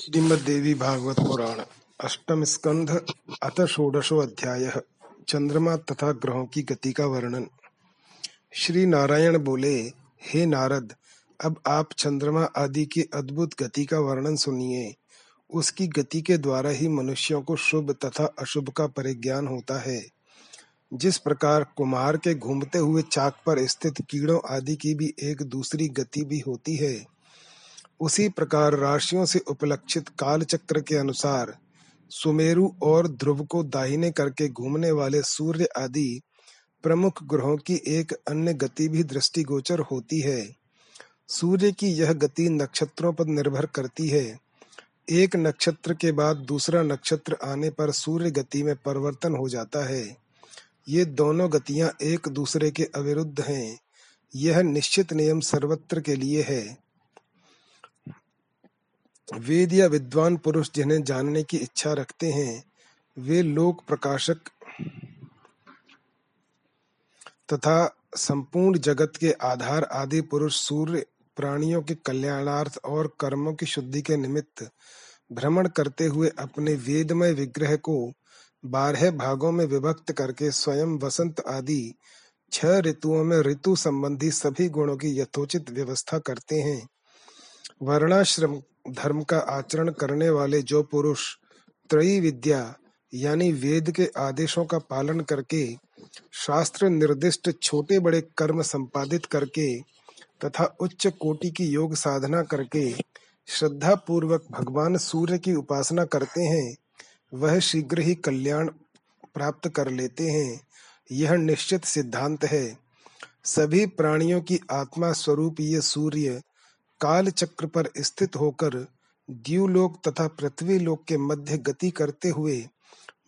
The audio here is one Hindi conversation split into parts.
श्रीमद्देवी भागवत पुराण अष्टम स्कंध अथ षोडशो अध्याय चंद्रमा तथा ग्रहों की गति का वर्णन। श्री नारायण बोले, हे नारद, अब आप चंद्रमा आदि की अद्भुत गति का वर्णन सुनिए। उसकी गति के द्वारा ही मनुष्यों को शुभ तथा अशुभ का परिज्ञान होता है। जिस प्रकार कुमार के घूमते हुए चाक पर स्थित कीड़ों आदि की भी एक दूसरी गति भी होती है उसी प्रकार राशियों से उपलक्षित काल चक्र के अनुसार सुमेरु और ध्रुव को दाहिने करके घूमने वाले सूर्य आदि प्रमुख ग्रहों की एक अन्य गति भी दृष्टिगोचर होती है। सूर्य की यह गति नक्षत्रों पर निर्भर करती है। एक नक्षत्र के बाद दूसरा नक्षत्र आने पर सूर्य गति में परिवर्तन हो जाता है। ये दोनों गतियाँ एक दूसरे के अविरुद्ध हैं। यह निश्चित नियम सर्वत्र के लिए है। वेद या विद्वान पुरुष जिन्हें जानने की इच्छा रखते हैं, वे लोक प्रकाशक तथा संपूर्ण जगत के आधार आदि पुरुष, सूर्य प्राणियों के कल्याणार्थ और कर्मों की शुद्धि के निमित्त भ्रमण करते हुए अपने वेदमय विग्रह को बारह भागों में विभक्त करके स्वयं वसंत आदि छह ऋतुओं में ऋतु संबंधी सभी गुणों की यथोचित व्यवस्था करते हैं। वर्णाश्रम धर्म का आचरण करने वाले जो पुरुष त्रयी विद्या, यानी वेद के आदेशों का पालन करके, शास्त्र निर्दिष्ट छोटे बड़े कर्म संपादित करके, तथा उच्च कोटि की योग साधना करके श्रद्धा पूर्वक भगवान सूर्य की उपासना करते हैं, वह शीघ्र ही कल्याण प्राप्त कर लेते हैं। यह निश्चित सिद्धांत है। सभी प्राणियों की आत्मा स्वरूप ये सूर्य काल चक्र पर स्थित होकर द्यूलोक तथा पृथ्वी लोक के मध्य गति करते हुए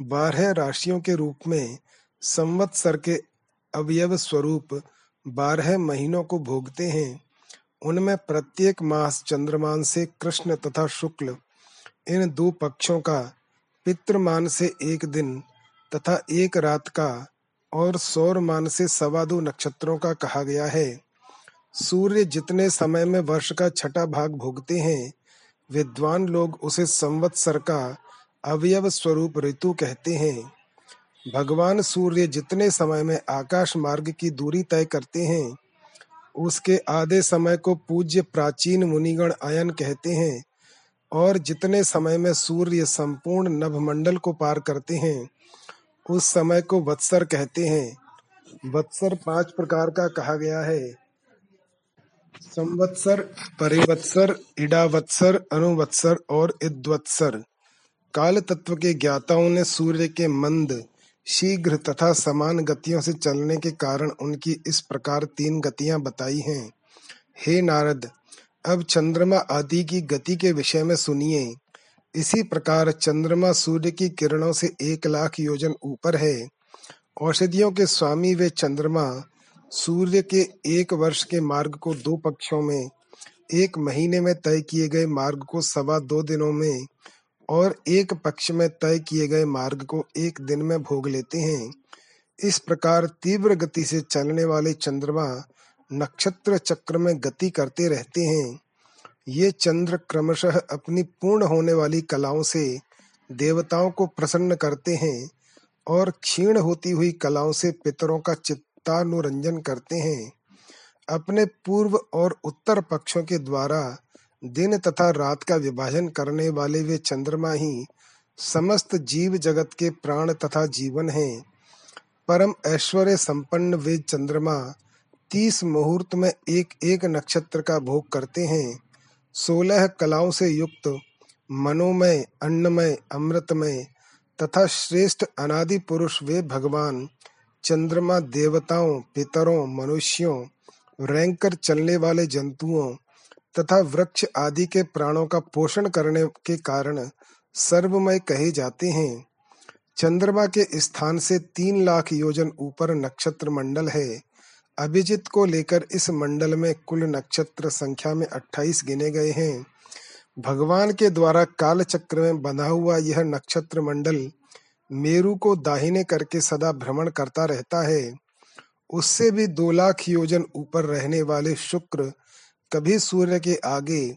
बारह राशियों के रूप में संवत्सर के अवयव स्वरूप बारह महीनों को भोगते हैं। उनमें प्रत्येक मास चंद्रमान से कृष्ण तथा शुक्ल, इन दो पक्षों का पितृमान से एक दिन तथा एक रात का और सौरमान से सवा दो नक्षत्रों का कहा गया है। सूर्य जितने समय में वर्ष का छठा भाग भोगते हैं, विद्वान लोग उसे संवत्सर का अवयव स्वरूप ऋतु कहते हैं। भगवान सूर्य जितने समय में आकाश मार्ग की दूरी तय करते हैं, उसके आधे समय को पूज्य प्राचीन मुनिगण अयन कहते हैं और जितने समय में सूर्य संपूर्ण नभमंडल को पार करते हैं, उस समय को वत्सर कहते हैं। वत्सर पाँच प्रकार का कहा गया है। संवत्सर परिवत्सर, इडावत्सर, अनुवत्सर और इद्वत्सर। काल तत्व के ज्ञाताओं ने सूर्य के मंद, शीघ्र तथा समान गतियों से चलने के कारण उनकी इस प्रकार तीन गतियाँ बताई हैं। हे नारद, अब चंद्रमा आदि की गति के विषय में सुनिए। इसी प्रकार चंद्रमा सूर्य की किरणों से एक लाख योजन ऊपर है। औषधियों के स्वामी वे चंद्रमा सूर्य के एक वर्ष के मार्ग को दो पक्षों में, एक महीने में तय किए गए मार्ग को सवा दो दिनों में और एक पक्ष में तय किए गए मार्ग को एक दिन में भोग लेते हैं। इस प्रकार तीव्र गति से चलने वाले चंद्रमा नक्षत्र चक्र में गति करते रहते हैं। ये चंद्र क्रमशः अपनी पूर्ण होने वाली कलाओं से देवताओं को प्रसन्न करते हैं और क्षीण होती हुई कलाओं से पितरों का चित्त चित्तानुरंजन करते हैं। अपने पूर्व और उत्तर पक्षों के द्वारा दिन तथा रात का विभाजन करने वाले वे चंद्रमा ही समस्त जीव जगत के प्राण तथा जीवन हैं। परम ऐश्वर्य संपन्न वे चंद्रमा तीस मुहूर्त में एक एक नक्षत्र का भोग करते हैं। सोलह कलाओं से युक्त मनोमय, अन्नमय, अमृतमय तथा श्रेष्ठ अनादि पुरुष वे भगवान चंद्रमा देवताओं, पितरों, मनुष्यों रैंकर चलने वाले जंतुओं तथा वृक्ष आदि के प्राणों का पोषण करने के कारण सर्वमय कहे जाते हैं। चंद्रमा के स्थान से तीन लाख योजन ऊपर नक्षत्र मंडल है। अभिजित को लेकर इस मंडल में कुल नक्षत्र संख्या में 28 गिने गए हैं। भगवान के द्वारा काल चक्र में बना हुआ यह नक्षत्र मंडल मेरु को दाहिने करके सदा भ्रमण करता रहता है। उससे भी दो लाख योजन ऊपर रहने वाले शुक्र कभी सूर्य के आगे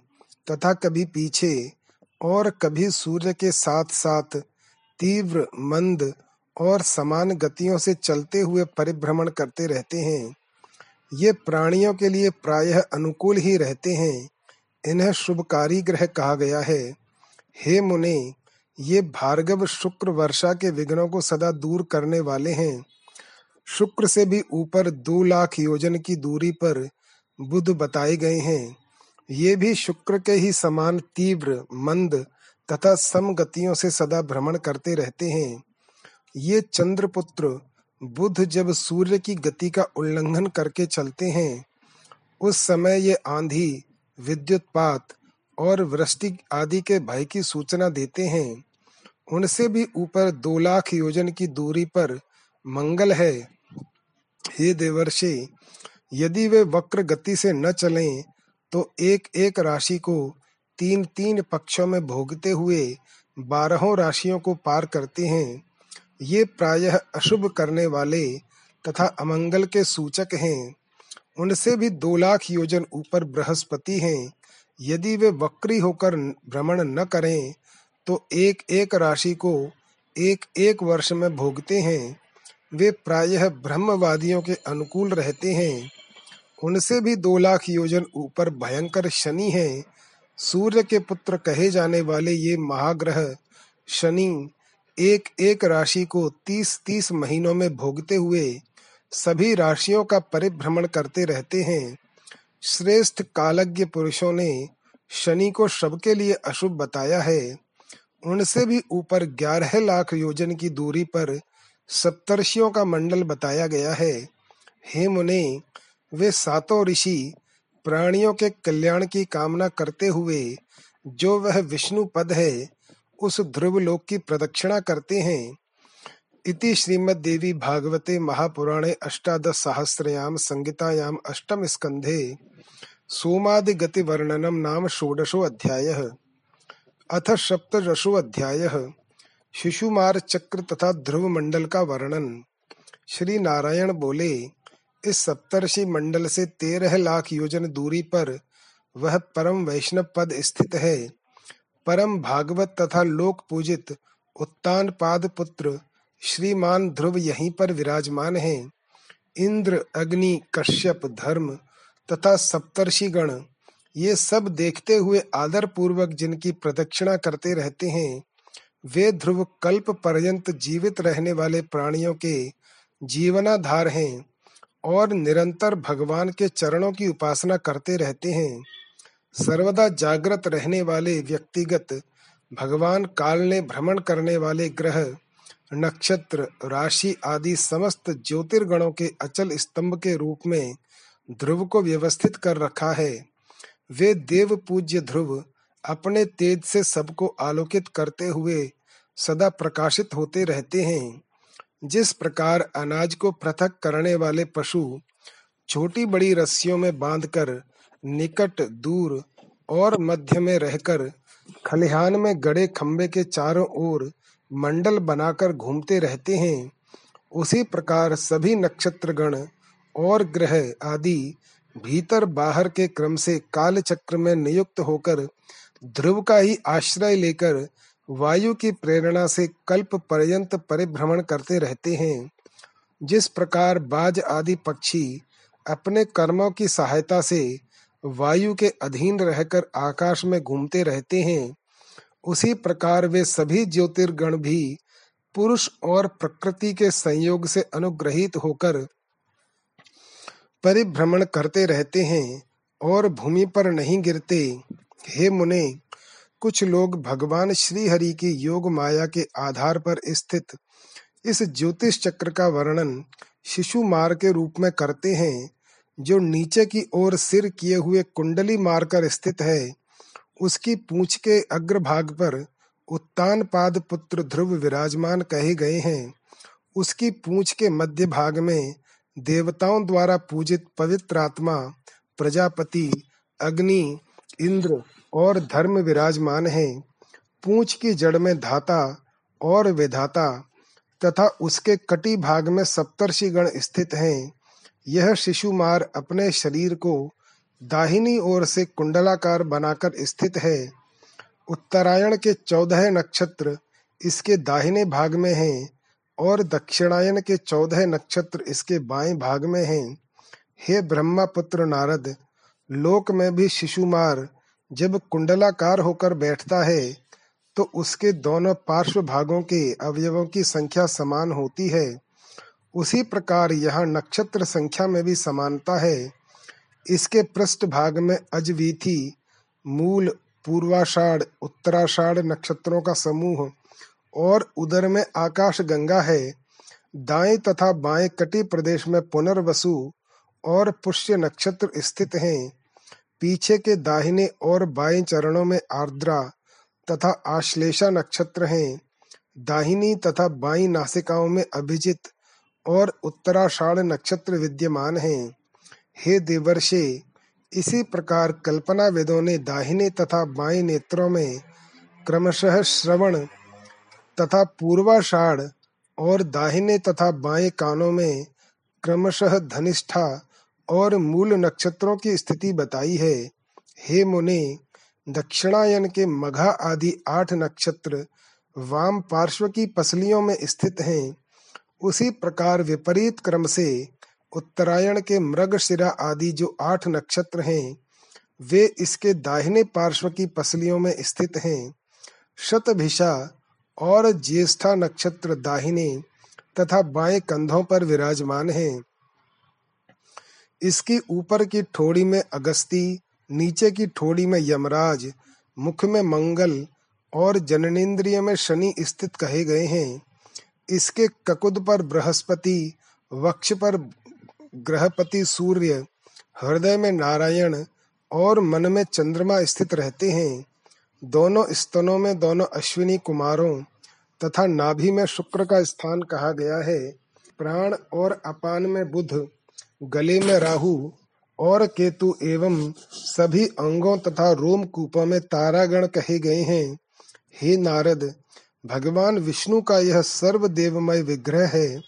तथा कभी पीछे और कभी सूर्य के साथ साथ तीव्र, मंद और समान गतियों से चलते हुए परिभ्रमण करते रहते हैं। ये प्राणियों के लिए प्रायः अनुकूल ही रहते हैं। इन्हें शुभकारी ग्रह कहा गया है। हे मुने ये भार्गव शुक्र वर्षा के विघ्नों को सदा दूर करने वाले हैं। शुक्र से भी ऊपर दो लाख योजन की दूरी पर बुध बताए गए हैं। ये भी शुक्र के ही समान तीव्र, मंद तथा सम गतियों से सदा भ्रमण करते रहते हैं। ये चंद्रपुत्र बुध जब सूर्य की गति का उल्लंघन करके चलते हैं, उस समय ये आंधी विद्युतपात और वृष्टि आदि के भय की सूचना देते हैं। उनसे भी ऊपर दो लाख योजन की दूरी पर मंगल है। हे देवर्षि, यदि वे वक्र गति से न चलें तो एक एक राशि को तीन तीन पक्षों में भोगते हुए बारहों राशियों को पार करते हैं। ये प्रायः अशुभ करने वाले तथा अमंगल के सूचक हैं। उनसे भी दो लाख योजन ऊपर बृहस्पति हैं। यदि वे वक्री होकर भ्रमण न करें तो एक एक राशि को एक एक वर्ष में भोगते हैं। वे प्रायः ब्रह्मवादियों के अनुकूल रहते हैं। उनसे भी दो लाख योजन ऊपर भयंकर शनि हैं। सूर्य के पुत्र कहे जाने वाले ये महाग्रह शनि एक एक राशि को तीस तीस महीनों में भोगते हुए सभी राशियों का परिभ्रमण करते रहते हैं। श्रेष्ठ कालज्ञ पुरुषों ने शनि को शव के लिए अशुभ बताया है। उनसे भी ऊपर ग्यारह लाख योजन की दूरी पर सप्तर्षियों का मंडल बताया गया है। हे मुने, वे सातों ऋषि प्राणियों के कल्याण की कामना करते हुए जो वह विष्णु पद है, उस ध्रुव लोक की प्रदक्षिणा करते हैं। इति श्रीमद्देवी भागवते महापुराणे अष्टादश सहस्रयाम संगीतायाम अष्टम स्कंधे सोमादि गति वर्णनम नाम षोडशो अध्यायः अथ सप्तदशो अध्यायः शिशुमार चक्र तथा ध्रुव मंडल का वर्णन। श्री नारायण बोले, इस सप्तर्षि मंडल से तेरह लाख योजन दूरी पर वह परम वैष्णव पद स्थित है। परम भागवत तथा लोक पूजित उत्तान पाद पुत्र श्रीमान ध्रुव यहीं पर विराजमान हैं। इंद्र, अग्नि, कश्यप, धर्म तथा सप्तर्षि गण, ये सब देखते हुए आदर पूर्वक जिनकी प्रदक्षिणा करते रहते हैं, वे ध्रुव कल्प पर्यंत जीवित रहने वाले प्राणियों के जीवनाधार हैं और निरंतर भगवान के चरणों की उपासना करते रहते हैं। सर्वदा जागृत रहने वाले व्यक्तिगत भगवान काल ने भ्रमण करने वाले ग्रह नक्षत्र, राशि आदि समस्त ज्योतिर्गणों के अचल स्तंभ के रूप में ध्रुव को व्यवस्थित कर रखा है। वे देव पूज्य ध्रुव अपने तेज से सबको आलोकित करते हुए सदा प्रकाशित होते रहते हैं। जिस प्रकार अनाज को पृथक करने वाले पशु छोटी बड़ी रस्सियों में बांधकर निकट, दूर और मध्य में रहकर खलिहान में गड़े खंबे के चारों ओर मंडल बनाकर घूमते रहते हैं, उसी प्रकार सभी नक्षत्रगण और ग्रह आदि भीतर बाहर के क्रम से काल चक्र में नियुक्त होकर ध्रुव का ही आश्रय लेकर वायु की प्रेरणा से कल्प पर्यंत परिभ्रमण करते रहते हैं। जिस प्रकार बाज आदि पक्षी अपने कर्मों की सहायता से वायु के अधीन रहकर आकाश में घूमते रहते हैं उसी प्रकार वे सभी ज्योतिर्गण भी पुरुष और प्रकृति के संयोग से अनुग्रहित होकर परिभ्रमण करते रहते हैं और भूमि पर नहीं गिरते। हे मुने, कुछ लोग भगवान श्री हरि की योग माया के आधार पर स्थित इस ज्योतिष चक्र का वर्णन शिशु मार के रूप में करते हैं, जो नीचे की ओर सिर किए हुए कुंडली मारकर स्थित है। उसकी पूंछ के अग्रभाग पर उत्तान पाद पुत्र ध्रुव विराजमान कहे गए हैं। उसकी पूंछ के मध्य भाग में देवताओं द्वारा पूजित पवित्र आत्मा, प्रजापति, अग्नि, इंद्र और धर्म विराजमान है। पूंछ की जड़ में धाता और विधाता तथा उसके कटी भाग में सप्तर्षि गण स्थित हैं। यह शिशुमार अपने शरीर को दाहिनी ओर से कुंडलाकार बनाकर स्थित है। उत्तरायण के चौदह नक्षत्र इसके दाहिने भाग में हैं और दक्षिणायन के चौदह नक्षत्र इसके बाएँ भाग में हैं। हे ब्रह्मा पुत्र नारद, लोक में भी शिशुमार जब कुंडलाकार होकर बैठता है तो उसके दोनों पार्श्व भागों के अवयवों की संख्या समान होती है। उसी प्रकार यहाँ नक्षत्र संख्या में भी समानता है। इसके पृष्ठ भाग में अजवीथी, मूल, पूर्वाषाढ़, उत्तराषाढ़ नक्षत्रों का समूह, और उदर में आकाश गंगा है। दाएँ तथा बाएँ कटी प्रदेश में पुनर्वसु और पुष्य नक्षत्र स्थित हैं। पीछे के दाहिने और बाएँ चरणों में आर्द्रा तथा आश्लेषा नक्षत्र हैं। दाहिनी तथा बाई नासिकाओं में अभिजित और उत्तराषाढ़ नक्षत्र विद्यमान हैं। हे देवर्षे, इसी प्रकार कल्पना वेदों ने दाहिने तथा बाएँ नेत्रों में क्रमशः श्रवण तथा पूर्वाषाढ़ और दाहिने तथा बाएँ कानों में क्रमशः धनिष्ठा और मूल नक्षत्रों की स्थिति बताई है। हे मुने, दक्षिणायन के मघा आदि आठ नक्षत्र वाम पार्श्व की पसलियों में स्थित हैं। उसी प्रकार विपरीत क्रम से उत्तरायण के मृगशिरा आदि जो आठ नक्षत्र हैं, वे इसके दाहिने पार्श्व की पसलियों में स्थित हैं। शतभिषा और ज्येष्ठा नक्षत्र दाहिने तथा बाएँ कंधों पर विराजमान हैं। इसकी ऊपर की ठोड़ी में अगस्ती, नीचे की ठोड़ी में यमराज, मुख में मंगल और जननेन्द्रिय में शनि स्थित कहे गए हैं। इसके ककुद पर बृहस्पति, वक्ष पर ग्रहपति सूर्य हृदय में नारायण और मन में चंद्रमा स्थित रहते हैं। दोनों स्तनों में दोनों अश्विनी कुमारों तथा नाभि में शुक्र का स्थान कहा गया है। प्राण और अपान में बुध, गले में राहु और केतु एवं सभी अंगों तथा रोम कूपों में तारागण कहे गए हैं। हे नारद, भगवान विष्णु का यह सर्व देवमय विग्रह है।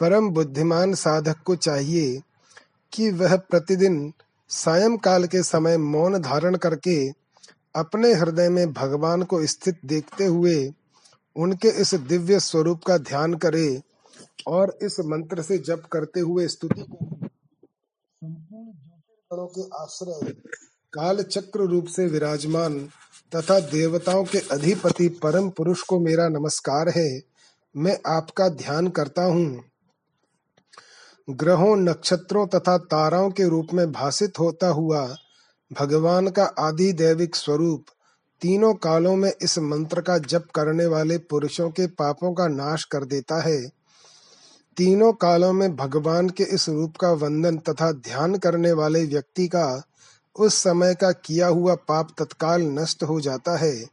परम बुद्धिमान साधक को चाहिए कि वह प्रतिदिन सायंकाल के समय मौन धारण करके अपने हृदय में भगवान को स्थित देखते हुए उनके इस दिव्य स्वरूप का ध्यान करे और इस मंत्र से जप करते हुए स्तुति संपूर्ण ज्योतिर्गणों के आश्रय काल चक्र रूप से विराजमान तथा देवताओं के अधिपति परम पुरुष को मेरा नमस्कार है। मैं आपका ध्यान करता हूँ। ग्रहों, नक्षत्रों तथा ताराओं के रूप में भाषित होता हुआ भगवान का आदि दैविक स्वरूप तीनों कालों में इस मंत्र का जप करने वाले पुरुषों के पापों का नाश कर देता है। तीनों कालों में भगवान के इस रूप का वंदन तथा ध्यान करने वाले व्यक्ति का उस समय का किया हुआ पाप तत्काल नष्ट हो जाता है।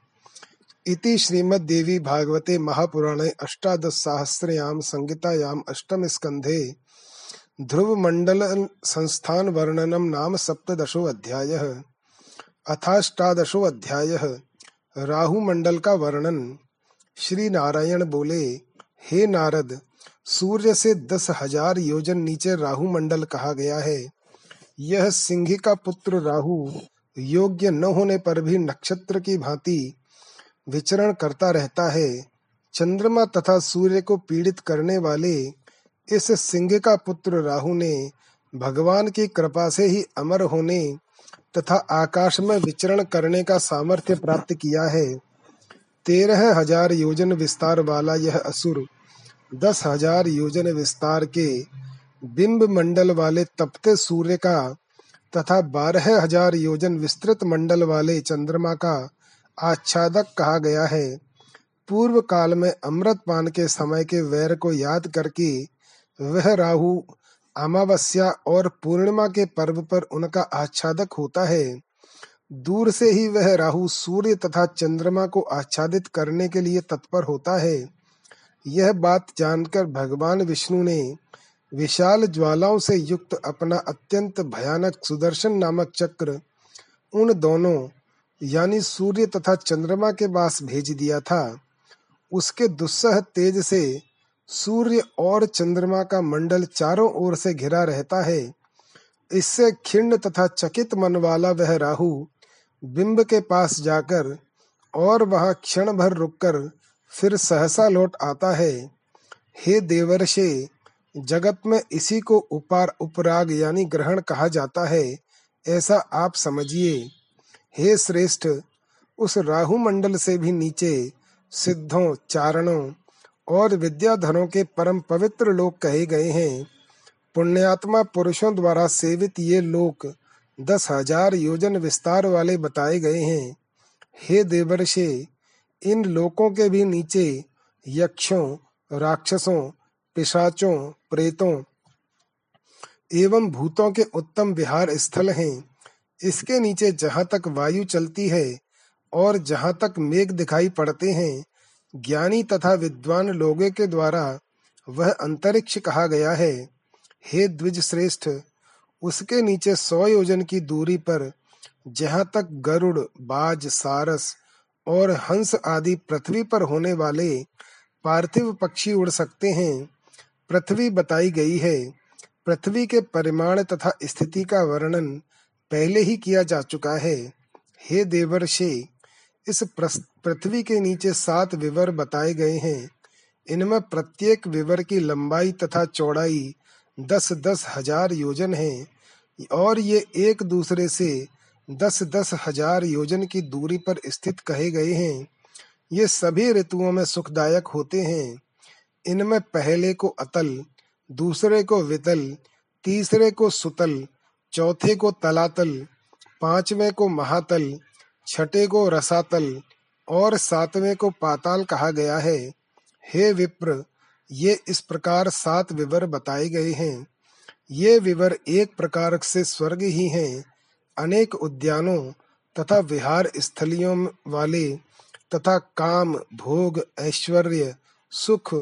इति श्रीमद देवी भागवते महापुराणे अष्टादश सहस्रयाम संगीतायाम अष्टम स्कंधे ध्रुव मंडल संस्थान वर्णनम नाम सप्तशो अध्याय अथाष्टादशो अध्याय राहु मंडल का वर्णन श्री नारायण बोले, हे नारद सूर्य से दस हज़ार योजन नीचे राहु मंडल कहा गया है। यह सिंह का पुत्र राहु योग्य न होने पर भी नक्षत्र की भांति विचरण करता रहता है। चंद्रमा तथा सूर्य को पीड़ित करने वाले इस सिंह का पुत्र राहु ने भगवान की कृपा से ही अमर होने तथा आकाश में विचरण करने का सामर्थ्य प्राप्त किया है। तेरह हज़ार योजन विस्तार वाला यह असुर, दस हज़ार योजन विस्तार के बिंब मंडल वाले तपते सूर्य का तथा बारह हज़ार योजन विस्तृत मंडल वाले चंद्रमा का आच्छादक कहा गया है। पूर्व काल में अमृत पान के समय के वैर को याद करके वह राहु अमावस्या और पूर्णिमा के पर्व पर उनका आच्छादक होता है। दूर से ही वह राहु सूर्य तथा चंद्रमा को आच्छादित करने के लिए तत्पर होता है। यह बात जानकर भगवान विष्णु ने विशाल ज्वालाओं से युक्त अपना अत्यंत भयानक सुदर्शन नामक चक्र उन दोनों, यानी सूर्य तथा चंद्रमा के पास भेज दिया था। उसके दुस्सह तेज से सूर्य और चंद्रमा का मंडल चारों ओर से घिरा रहता है। इससे खिंड तथा चकित मन वाला वह राहु बिंब के पास जाकर और वहाँ क्षण भर रुककर फिर सहसा लौट आता है। हे देवर्षे, जगत में इसी को उपार उपराग यानी ग्रहण कहा जाता है, ऐसा आप समझिए। हे श्रेष्ठ, उस राहु मंडल से भी नीचे सिद्धों, चारणों और विद्याधरों के परम पवित्र लोग कहे गए हैं। पुण्यात्मा पुरुषों द्वारा सेवित ये लोक दस हज़ार योजन विस्तार वाले बताए गए हैं। हे देवर्षे, इन लोकों के भी नीचे यक्षों, राक्षसों, पिशाचों, प्रेतों एवं भूतों के उत्तम विहार स्थल हैं। इसके नीचे जहाँ तक वायु चलती है और जहाँ तक मेघ दिखाई पड़ते हैं ज्ञानी तथा विद्वान लोगों के द्वारा वह अंतरिक्ष कहा गया है। हे द्विज श्रेष्ठ उसके नीचे सौ योजन की दूरी पर जहाँ तक गरुड़, बाज, सारस और हंस आदि पृथ्वी पर होने वाले पार्थिव पक्षी उड़ सकते हैं, पृथ्वी बताई गई है। पृथ्वी के परिमाण तथा स्थिति का वर्णन पहले ही किया जा चुका है। हे देवर्षे इस पृथ्वी के नीचे सात विवर बताए गए हैं। इनमें प्रत्येक विवर की लंबाई तथा चौड़ाई दस दस हज़ार योजन है और ये एक दूसरे से दस दस हज़ार योजन की दूरी पर स्थित कहे गए हैं। ये सभी ऋतुओं में सुखदायक होते हैं। इनमें पहले को अतल, दूसरे को वितल, तीसरे को सुतल, चौथे को तलातल, पाँचवें को महातल छठे को रसातल और सातवें को पाताल कहा गया है। हे विप्र, ये इस प्रकार सात विवर बताए गए हैं। ये विवर एक प्रकार से स्वर्ग ही हैं। अनेक उद्यानों तथा विहार स्थलियों वाले तथा काम, भोग, ऐश्वर्य, सुख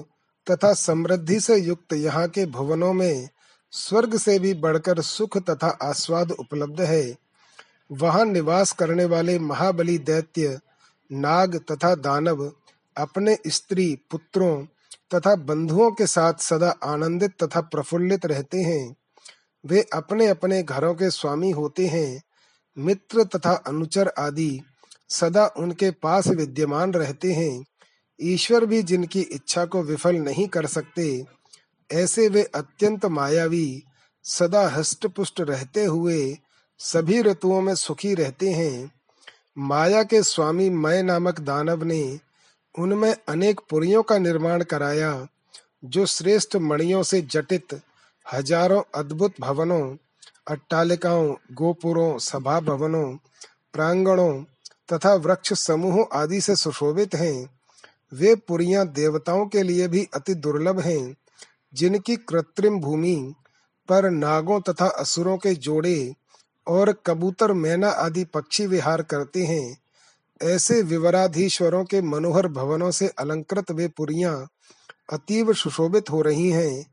तथा समृद्धि से युक्त यहाँ के भवनों में स्वर्ग से भी बढ़कर सुख तथा आस्वाद उपलब्ध है। वहाँ निवास करने वाले महाबली दैत्य, नाग तथा दानव, अपने स्त्री, पुत्रों तथा बंधुओं के साथ सदा आनंदित तथा प्रफुल्लित रहते हैं। वे अपने अपने घरों के स्वामी होते हैं। मित्र तथा अनुचर आदि सदा उनके पास विद्यमान रहते हैं। ईश्वर भी जिनकी इच्छा को विफल नहीं कर सकते, ऐसे वे अत्यंत मायावी, सदा हष्ट पुष्ट रहते हुए सभी ऋतुओं में सुखी रहते हैं। माया के स्वामी मय नामक दानव ने उनमें अनेक पुरियों का निर्माण कराया, जो श्रेष्ठ मणियों से जटित हज़ारों अद्भुत भवनों, अट्टालिकाओं, गोपुरों, सभा भवनों, प्रांगणों तथा वृक्ष समूहों आदि से सुशोभित हैं। वे पुरियाँ देवताओं के लिए भी अति दुर्लभ हैं, जिनकी कृत्रिम भूमि पर नागों तथा असुरों के जोड़े और कबूतर मैना आदि पक्षी विहार करते हैं। ऐसे विवराधीश्वरों के मनोहर भवनों से अलंकृत वे पुरियाँ अतीव सुशोभित हो रही हैं।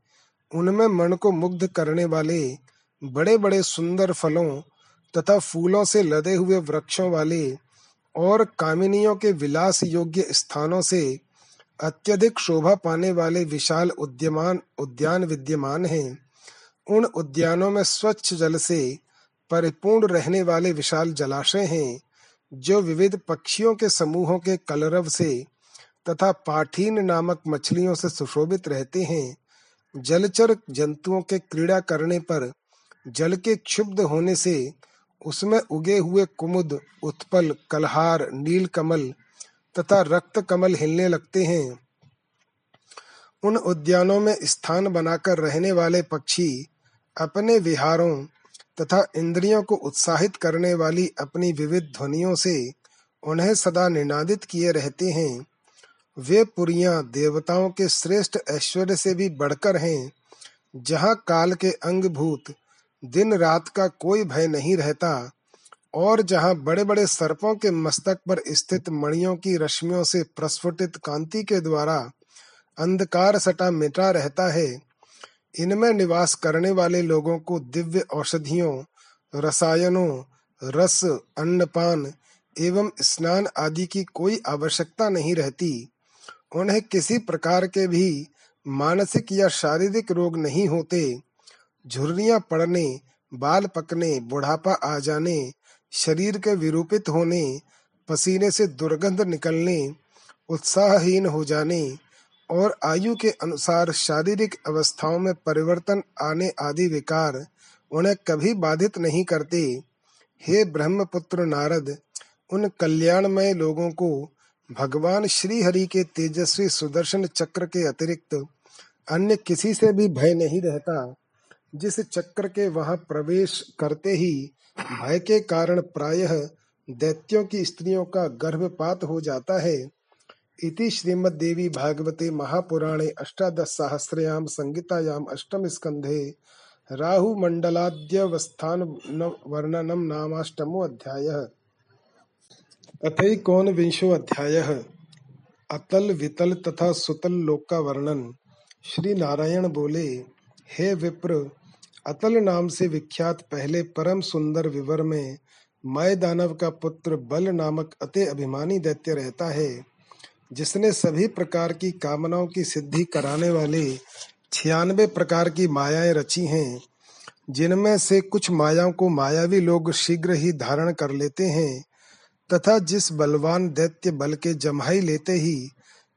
उनमें मन को मुग्ध करने वाले बड़े बड़े सुंदर फलों तथा फूलों से लदे हुए वृक्षों वाले और कामिनियों के विलास योग्य स्थानों से अत्यधिक शोभा पाने वाले विशाल उद्यमान, उद्यान विद्यमान हैं। उन उद्यानों में स्वच्छ जल से परिपूर्ण रहने वाले विशाल जलाशय हैं, जो विविध पक्षियों के समूहों के कलरव से तथा पाठीन नामक मछलियों से सुशोभित रहते हैं। जलचर जंतुओं के क्रीड़ा करने पर जल के क्षुब्ध होने से उसमें उगे हुए कुमुद, उत्पल, कलहार नील कमल तथा रक्त कमल हिलने लगते हैं। उन उद्यानों में स्थान बनाकर रहने वाले पक्षी अपने विहारों तथा इंद्रियों को उत्साहित करने वाली अपनी विविध ध्वनियों से उन्हें सदा निनादित किए रहते हैं। वे पुरियाँ देवताओं के श्रेष्ठ ऐश्वर्य से भी बढ़कर हैं, जहाँ काल के अंगभूत दिन रात का कोई भय नहीं रहता, और जहाँ बड़े बड़े सर्पों के मस्तक पर स्थित मणियों की रश्मियों से प्रस्फुटित कांति के द्वारा अंधकार सटा मिटा रहता है। इनमें निवास करने वाले लोगों को दिव्य औषधियों, रसायनों, रस अन्नपान एवं स्नान आदि की कोई आवश्यकता नहीं रहती। उन्हें किसी प्रकार के भी मानसिक या शारीरिक रोग नहीं होते। झुर्रियाँ पड़ने, बाल पकने, बुढ़ापा आ जाने, शरीर के विरूपित होने, पसीने से दुर्गंध निकलने, उत्साहहीन हो जाने और आयु के अनुसार शारीरिक अवस्थाओं में परिवर्तन आने आदि विकार उन्हें कभी बाधित नहीं करते। हे ब्रह्मपुत्र नारद, उन कल्याणमय लोगों को भगवान श्री हरि के तेजस्वी सुदर्शन चक्र के अतिरिक्त अन्य किसी से भी भय नहीं रहता, जिस चक्र के वहाँ प्रवेश करते ही भय के कारण प्रायः दैत्यों की स्त्रियों का गर्भपात हो जाता है। इति श्रीमद्देवी भागवते महापुराणे अष्टादश सहस्रयाम संगीतायाम अष्टम स्कंधे राहु मंडलाद्यवस्थान वर्णनम नामाष्टमो अध्यायः विंशो अध्याय अतल वितल तथा सुतल लोक का वर्णन श्री नारायण बोले, हे विप्र, अतल नाम से विख्यात पहले परम सुंदर विवर में मय दानव का पुत्र बल नामक अति अभिमानी दैत्य रहता है। जिसने सभी प्रकार की कामनाओं की सिद्धि कराने वाले छियानवे प्रकार की मायाएँ रची हैं, जिनमें से कुछ मायाओं को मायावी लोग शीघ्र ही धारण कर लेते हैं, तथा जिस बलवान दैत्य बल के जमाई लेते ही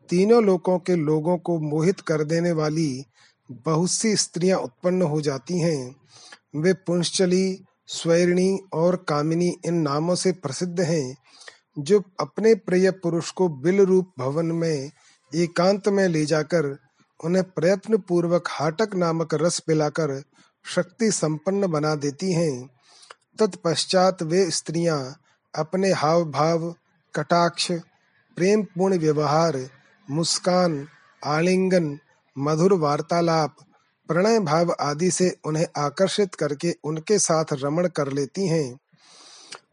तीनों लोकों के लोगों को मोहित कर देने वाली बहुत सी स्त्रियाँ उत्पन्न हो जाती हैं, वे पुंशचली स्वैरिणी और कामिनी इन नामों से प्रसिद्ध हैं। जो अपने प्रिय पुरुष को बिल रूप भवन में एकांत में ले जाकर उन्हें प्रयत्न पूर्वक हाटक नामक रस पिलाकर शक्ति संपन्न बना देती हैं। तत्पश्चात वे स्त्रियाँ अपने हाव भाव कटाक्ष प्रेम पूर्ण व्यवहार, मुस्कान, आलिंगन, मधुर वार्तालाप, प्रणय भाव आदि से उन्हें आकर्षित करके उनके साथ रमण कर लेती हैं।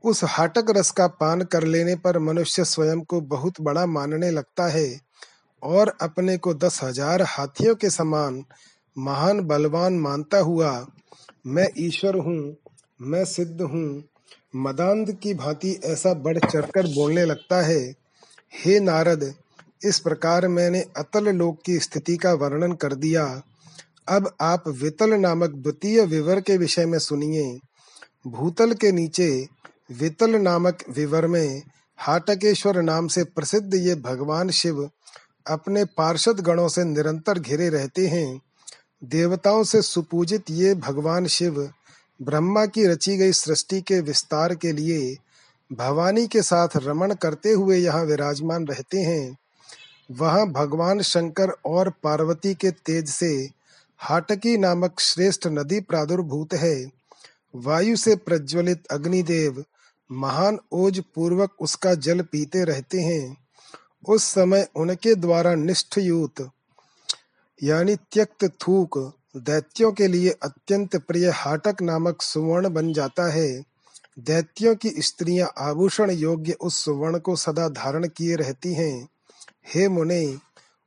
उस हाटक रस का पान कर लेने पर मनुष्य स्वयं को बहुत बड़ा मानने लगता है और अपने को दस हज़ार हाथियों के समान महान बलवान मानता हुआ, मैं ईश्वर हूँ, मैं सिद्ध हूँ, मदांध की भांति ऐसा बढ़ चढ़कर बोलने लगता है, हे नारद, इस प्रकार मैंने अतल लोक की स्थिति का वर्णन कर दिया। अब आप वितल नामक द्वितीय विवर के विषय में सुनिए। भूतल के नीचे वितल नामक विवर में हाटकेश्वर नाम से प्रसिद्ध ये भगवान शिव अपने पार्षद गणों से निरंतर घिरे रहते हैं। देवताओं से सुपूजित ये भगवान शिव ब्रह्मा की रची गई सृष्टि के विस्तार के लिए भवानी के साथ रमण करते हुए यहाँ विराजमान रहते हैं। वहाँ भगवान शंकर और पार्वती के तेज से हाटकी नामक श्रेष्ठ नदी प्रादुर्भूत है। वायु से प्रज्वलित अग्निदेव महान ओज पूर्वक उसका जल पीते रहते हैं। उस समय उनके द्वारा निष्ठयूत, यानी त्यक्त थूक दैत्यों के लिए अत्यंत प्रिय हाटक नामक सुवर्ण बन जाता है। दैत्यों की स्त्रियाँ आभूषण योग्य उस सुवर्ण को सदा धारण किए रहती हैं। हे मुने,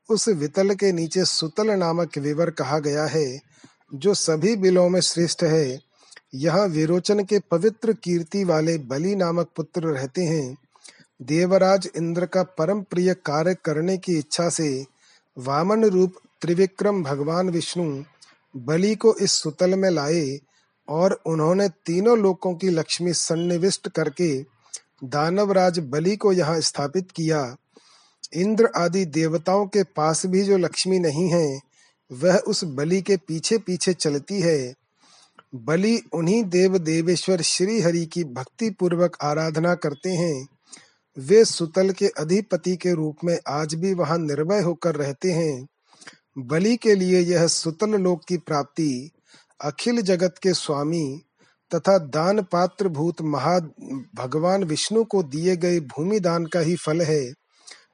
उस वितल के नीचे सुतल नामक विवर कहा गया है, जो सभी बिलों में श्रेष्ठ है। यहाँ विरोचन के पवित्र कीर्ति वाले बलि नामक पुत्र रहते हैं। देवराज इंद्र का परम प्रिय कार्य करने की इच्छा से वामन रूप त्रिविक्रम भगवान विष्णु बलि को इस सुतल में लाए और उन्होंने तीनों लोकों की लक्ष्मी सन्निविष्ट करके दानवराज बलि को यहाँ स्थापित किया। इंद्र आदि देवताओं के पास भी जो लक्ष्मी नहीं है, वह उस बलि के पीछे पीछे चलती है। बलि उन्हीं देव देवेश्वर श्री हरि की भक्ति पूर्वक आराधना करते हैं। वे सुतल के अधिपति के रूप में आज भी वहाँ निर्भय होकर रहते हैं। बलि के लिए यह सुतल लोक की प्राप्ति, अखिल जगत के स्वामी तथा दान पात्र भूत महा भगवान विष्णु को दिए गए भूमि दान का ही फल है।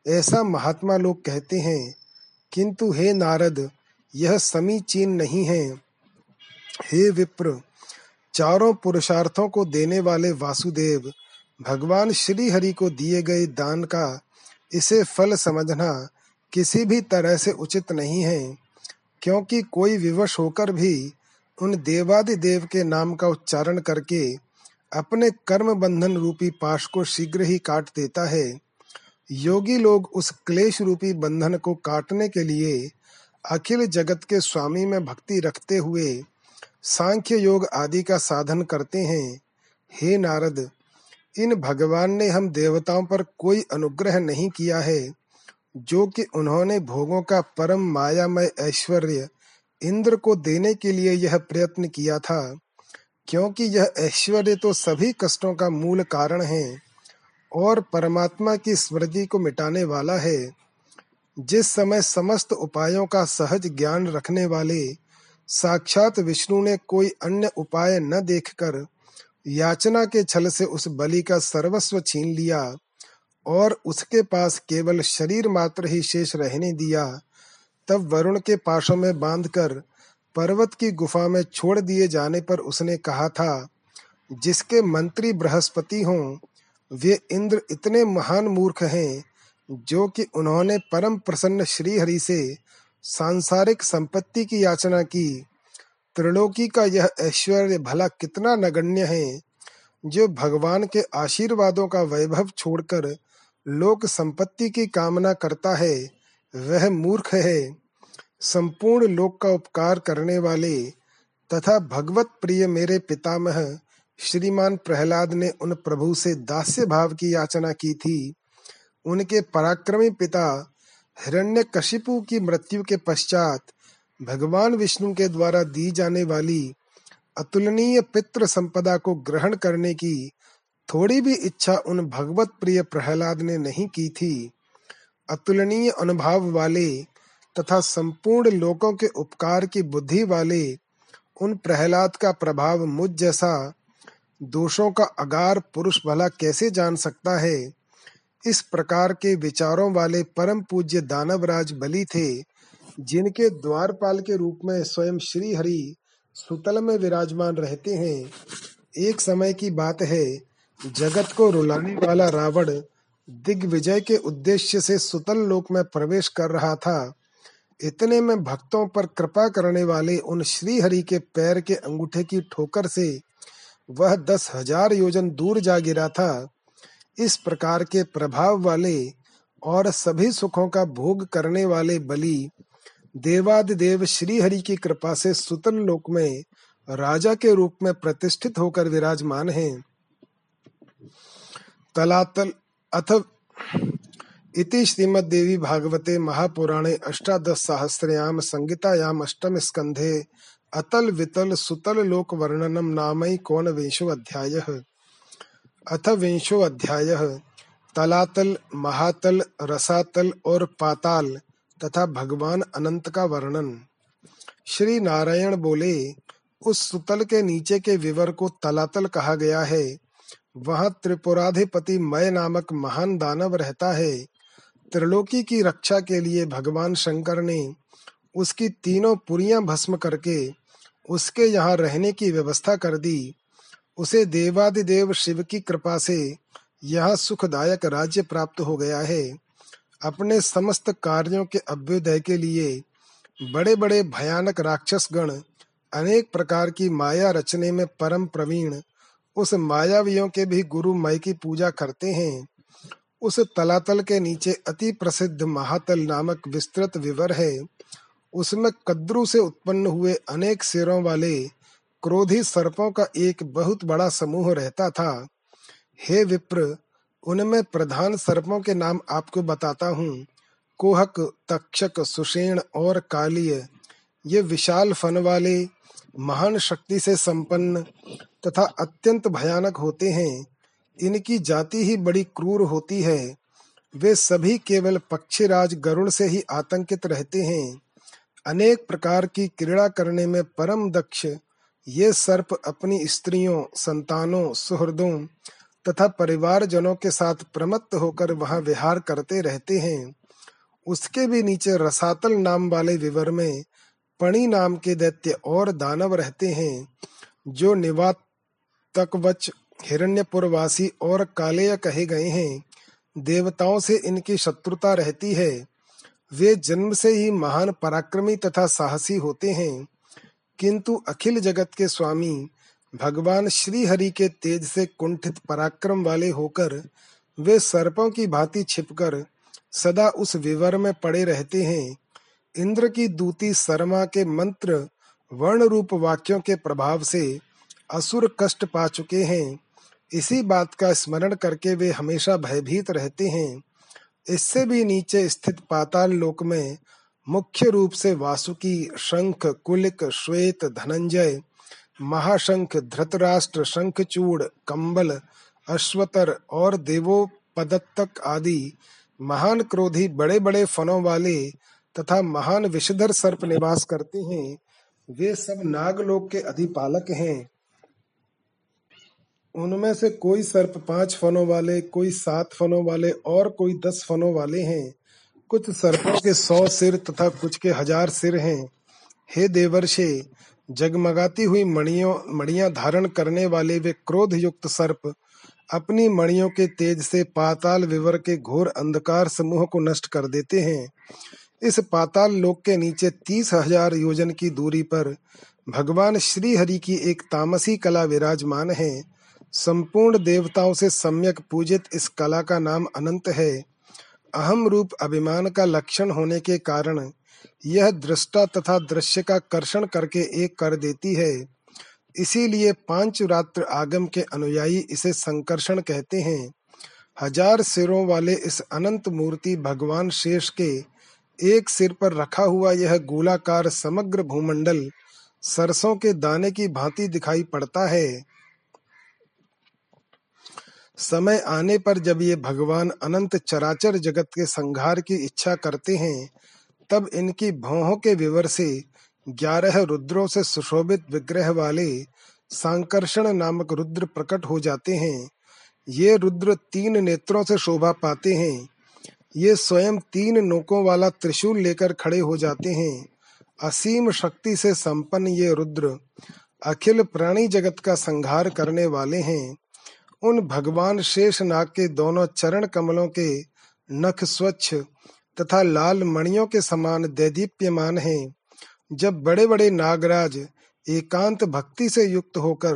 ऐसा महात्मा लोग कहते हैं, किंतु हे नारद, यह समीचीन नहीं है। हे विप्र, चारों पुरुषार्थों को देने वाले वासुदेव, भगवान श्री हरि को दिए गए दान का इसे फल समझना किसी भी तरह से उचित नहीं है, क्योंकि कोई विवश होकर भी उन देवादि देव के नाम का उच्चारण करके अपने कर्म बंधन रूपी पाश को शीघ्र ही काट देता है। योगी लोग उस क्लेश रूपी बंधन को काटने के लिए अखिल जगत के स्वामी में भक्ति रखते हुए सांख्य योग आदि का साधन करते हैं। हे नारद, इन भगवान ने हम देवताओं पर कोई अनुग्रह नहीं किया है, जो कि उन्होंने भोगों का परम मायामय ऐश्वर्य इंद्र को देने के लिए यह प्रयत्न किया था। क्योंकि यह ऐश्वर्य तो सभी कष्टों का मूल कारण है और परमात्मा की स्मृति को मिटाने वाला है। जिस समय समस्त उपायों का सहज ज्ञान रखने वाले साक्षात विष्णु ने कोई अन्य उपाय न देखकर याचना के छल से उस बलि का सर्वस्व छीन लिया और उसके पास केवल शरीर मात्र ही शेष रहने दिया, तब वरुण के पाशों में बांधकर पर्वत की गुफा में छोड़ दिए जाने पर उसने कहा था, जिसके मंत्री बृहस्पति हों, वे इंद्र इतने महान मूर्ख हैं, जो कि उन्होंने परम प्रसन्न श्री हरि से सांसारिक संपत्ति की याचना की। त्रिलोकी का यह ऐश्वर्य भला कितना नगण्य है, जो भगवान के आशीर्वादों का वैभव छोड़कर लोक संपत्ति की कामना करता है, वह मूर्ख है। संपूर्ण लोक का उपकार करने वाले तथा भगवत प्रिय मेरे पितामह श्रीमान प्रहलाद ने उन प्रभु से दास्य भाव की याचना की थी। उनके पराक्रमी पिता हिरण्यकशिपु की मृत्यु के पश्चात भगवान विष्णु के द्वारा दी जाने वाली अतुलनीय पितृ संपदा को ग्रहण करने की थोड़ी भी इच्छा उन भगवत प्रिय प्रहलाद ने नहीं की थी। अतुलनीय अनुभव वाले तथा संपूर्ण लोकों के उपकार की बुद्धि वाले उन प्रहलाद का प्रभाव मुझ जैसा दोषों का अगार पुरुष भला कैसे जान सकता है? इस प्रकार के विचारों वाले परम पूज्य दानवराज बलि थे, जिनके द्वारपाल के रूप में स्वयं श्री हरि सुतल में विराजमान रहते हैं। एक समय की बात है, जगत को रुलाने वाला रावण दिग्विजय के उद्देश्य से सुतल लोक में प्रवेश कर रहा था। इतने में भक्तों पर कृपा करने वाले उन श्री हरि के पैर के अंगूठे की ठोकर से वह दस हज़ार योजन दूर जा गिरा था। इस प्रकार के प्रभाव वाले और सभी सुखों का भोग करने वाले बलि देवादिदेव श्री हरि की कृपा से सुतन लोक में राजा के रूप में प्रतिष्ठित होकर विराजमान हैं। तलातल अथ इति श्रीमद्देवी भागवते महापुराणे अष्टादश सहस्रयाम संगीतायाम अष्टम स्कंधे अतल वितल सुतल लोक वर्णनम नामई कौन विंशो अध्याय। अथ विंशो अध्याय तलातल, महातल, रसातल और पाताल तथा भगवान अनंत का वर्णन। श्री नारायण बोले, उस सुतल के नीचे के विवर को तलातल कहा गया है। वहाँ त्रिपुराधिपति मय नामक महान दानव रहता है। त्रिलोकी की रक्षा के लिए भगवान शंकर ने उसकी तीनों पुरियाँ भस्म करके उसके यहाँ रहने की व्यवस्था कर दी। उसे देवादिदेव शिव की कृपा से यह सुखदायक राज्य प्राप्त हो गया है। अपने समस्त कार्यों के अभ्युदय के लिए बड़े बड़े भयानक राक्षस गण अनेक प्रकार की माया रचने में परम प्रवीण, उस मायावियों के भी गुरु मय की पूजा करते हैं। उस तलातल के नीचे अति प्रसिद्ध महातल नामक विस्तृत विवर है। उसमें कद्रु से उत्पन्न हुए अनेक सिरों वाले क्रोधी सर्पों का एक बहुत बड़ा समूह रहता था। हे विप्र, उनमें प्रधान सर्पों के नाम आपको बताता हूँ। कोहक, तक्षक, सुषेण और कालिय, ये विशाल फन वाले, महान शक्ति से संपन्न तथा अत्यंत भयानक होते हैं। इनकी जाति ही बड़ी क्रूर होती है। वे सभी केवल पक्षीराज गरुड़ से ही आतंकित रहते हैं। अनेक प्रकार की क्रीड़ा करने में परम दक्ष ये सर्प अपनी स्त्रियों, संतानों, सुहृदों तथा परिवार जनों के साथ प्रमत्त होकर वहाँ विहार करते रहते हैं। उसके भी नीचे रसातल नाम वाले विवर में पणि नाम के दैत्य और दानव रहते हैं, जो निवातकवच, हिरण्यपुरवासी और कालेय कहे गए हैं। देवताओं से इनकी शत्रुता रहती है। वे जन्म से ही महान पराक्रमी तथा साहसी होते हैं। किंतु अखिल जगत के स्वामी भगवान श्री हरि के तेज से कुंठित पराक्रम वाले होकर वे सर्पों की भांति छिपकर सदा उस विवर में पड़े रहते हैं। इंद्र की दूती शर्मा के मंत्र वर्ण रूप वाक्यों के प्रभाव से असुर कष्ट पा चुके हैं। इसी बात का स्मरण करके वे हमेशा भयभीत रहते हैं। इससे भी नीचे स्थित पाताल लोक में मुख्य रूप से वासुकी, शंख, कुलिक, श्वेत, धनंजय, महाशंख, धृतराष्ट्र, शंखचूड़, कंबल, अश्वतर और देवोपदत्तक आदि महान क्रोधी बड़े बड़े फनों वाले तथा महान विषधर सर्प निवास करते हैं। वे सब नागलोक के अधिपालक हैं। उनमें से कोई सर्प पाँच फनों वाले, कोई सात फनों वाले और कोई दस फनों वाले हैं। कुछ सर्पों के सौ सिर तथा कुछ के हज़ार सिर हैं। हे देवर्षे, जगमगाती हुई मणियों, मणियाँ धारण करने वाले वे क्रोध युक्त सर्प, अपनी मणियों के तेज से पाताल विवर के घोर अंधकार समूह को नष्ट कर देते हैं। इस पाताल लोक के नीचे तीस हज़ार योजन की दूरी पर भगवान श्री हरि की एक तामसी कला विराजमान है। संपूर्ण देवताओं से सम्यक पूजित इस कला का नाम अनंत है। अहम रूप अभिमान का लक्षण होने के कारण यह दृष्टा तथा दृश्य का कर्षण करके एक कर देती है। इसीलिए पाँच रात्र आगम के अनुयायी इसे संकर्षण कहते हैं। हज़ार सिरों वाले इस अनंत मूर्ति भगवान शेष के एक सिर पर रखा हुआ यह गोलाकार समग्र भूमंडल सरसों के दाने की भांति दिखाई पड़ता है। समय आने पर जब ये भगवान अनंत चराचर जगत के संहार की इच्छा करते हैं, तब इनकी भौहों के विवर से ग्यारह रुद्रों से सुशोभित विग्रह वाले सांकर्षण नामक रुद्र प्रकट हो जाते हैं। ये रुद्र तीन नेत्रों से शोभा पाते हैं। ये स्वयं तीन नोकों वाला त्रिशूल लेकर खड़े हो जाते हैं। असीम शक्ति से संपन्न ये रुद्र अखिल प्राणी जगत का संहार करने वाले हैं। उन भगवान शेष नाग के दोनों चरण कमलों के नख स्वच्छ तथा लाल मणियों के समान दैदीप्यमान हैं। जब बड़े बड़े नागराज एकांत भक्ति से युक्त होकर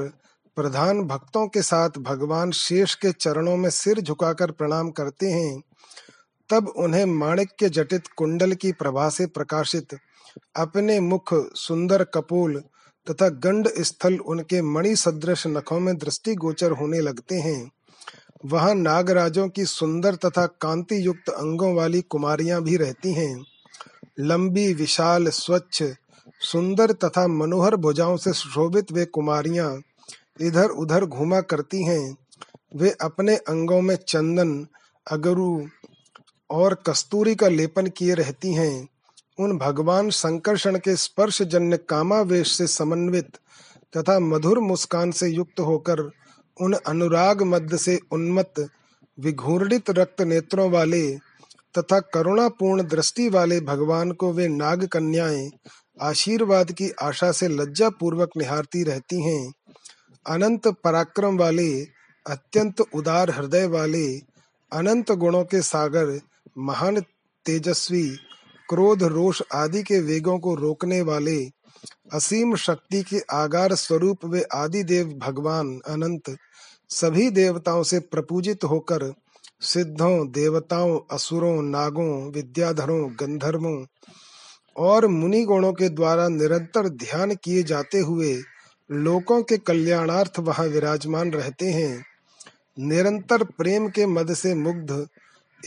प्रधान भक्तों के साथ भगवान शेष के चरणों में सिर झुकाकर प्रणाम करते हैं, तब उन्हें माणिक्य जटित कुंडल की प्रभा से प्रकाशित अपने मुख सुंदर कपूल तथा गंड स्थल उनके मणि सदृश नखों में दृष्टि गोचर होने लगते हैं। वहाँ नागराजों की सुंदर तथा कांति युक्त अंगों वाली कुमारियाँ भी रहती हैं। लंबी, विशाल, स्वच्छ, सुंदर तथा मनोहर भुजाओं से सुशोभित वे कुमारियाँ इधर उधर घूमा करती हैं। वे अपने अंगों में चंदन, अगरू और कस्तूरी का लेपन किए रहती हैं। उन भगवान संकर्षण के स्पर्श जन्य कामावेश से समन्वित तथा मधुर मुस्कान से युक्त होकर उन अनुराग मध्य से उन्मत्त, विघूर्णित रक्त नेत्रों वाले तथा करुणापूर्ण दृष्टि वाले भगवान को वे नाग कन्याएँ आशीर्वाद की आशा से लज्जा पूर्वक निहारती रहती हैं। अनंत पराक्रम वाले, अत्यंत उदार हृदय वाले, अनंत गुणों के सागर, महान तेजस्वी क्रोध, रोष आदि के वेगों को रोकने वाले असीम शक्ति के आगार स्वरूप वे आदि देव भगवान अनंत सभी देवताओं से प्रपूजित होकर सिद्धों, देवताओं, असुरों, नागों, विद्याधरों, गंधर्वों और मुनि गणों के द्वारा निरंतर ध्यान किए जाते हुए लोकों के कल्याणार्थ वहाँ विराजमान रहते हैं। निरंतर प्रेम के मद से मुग्ध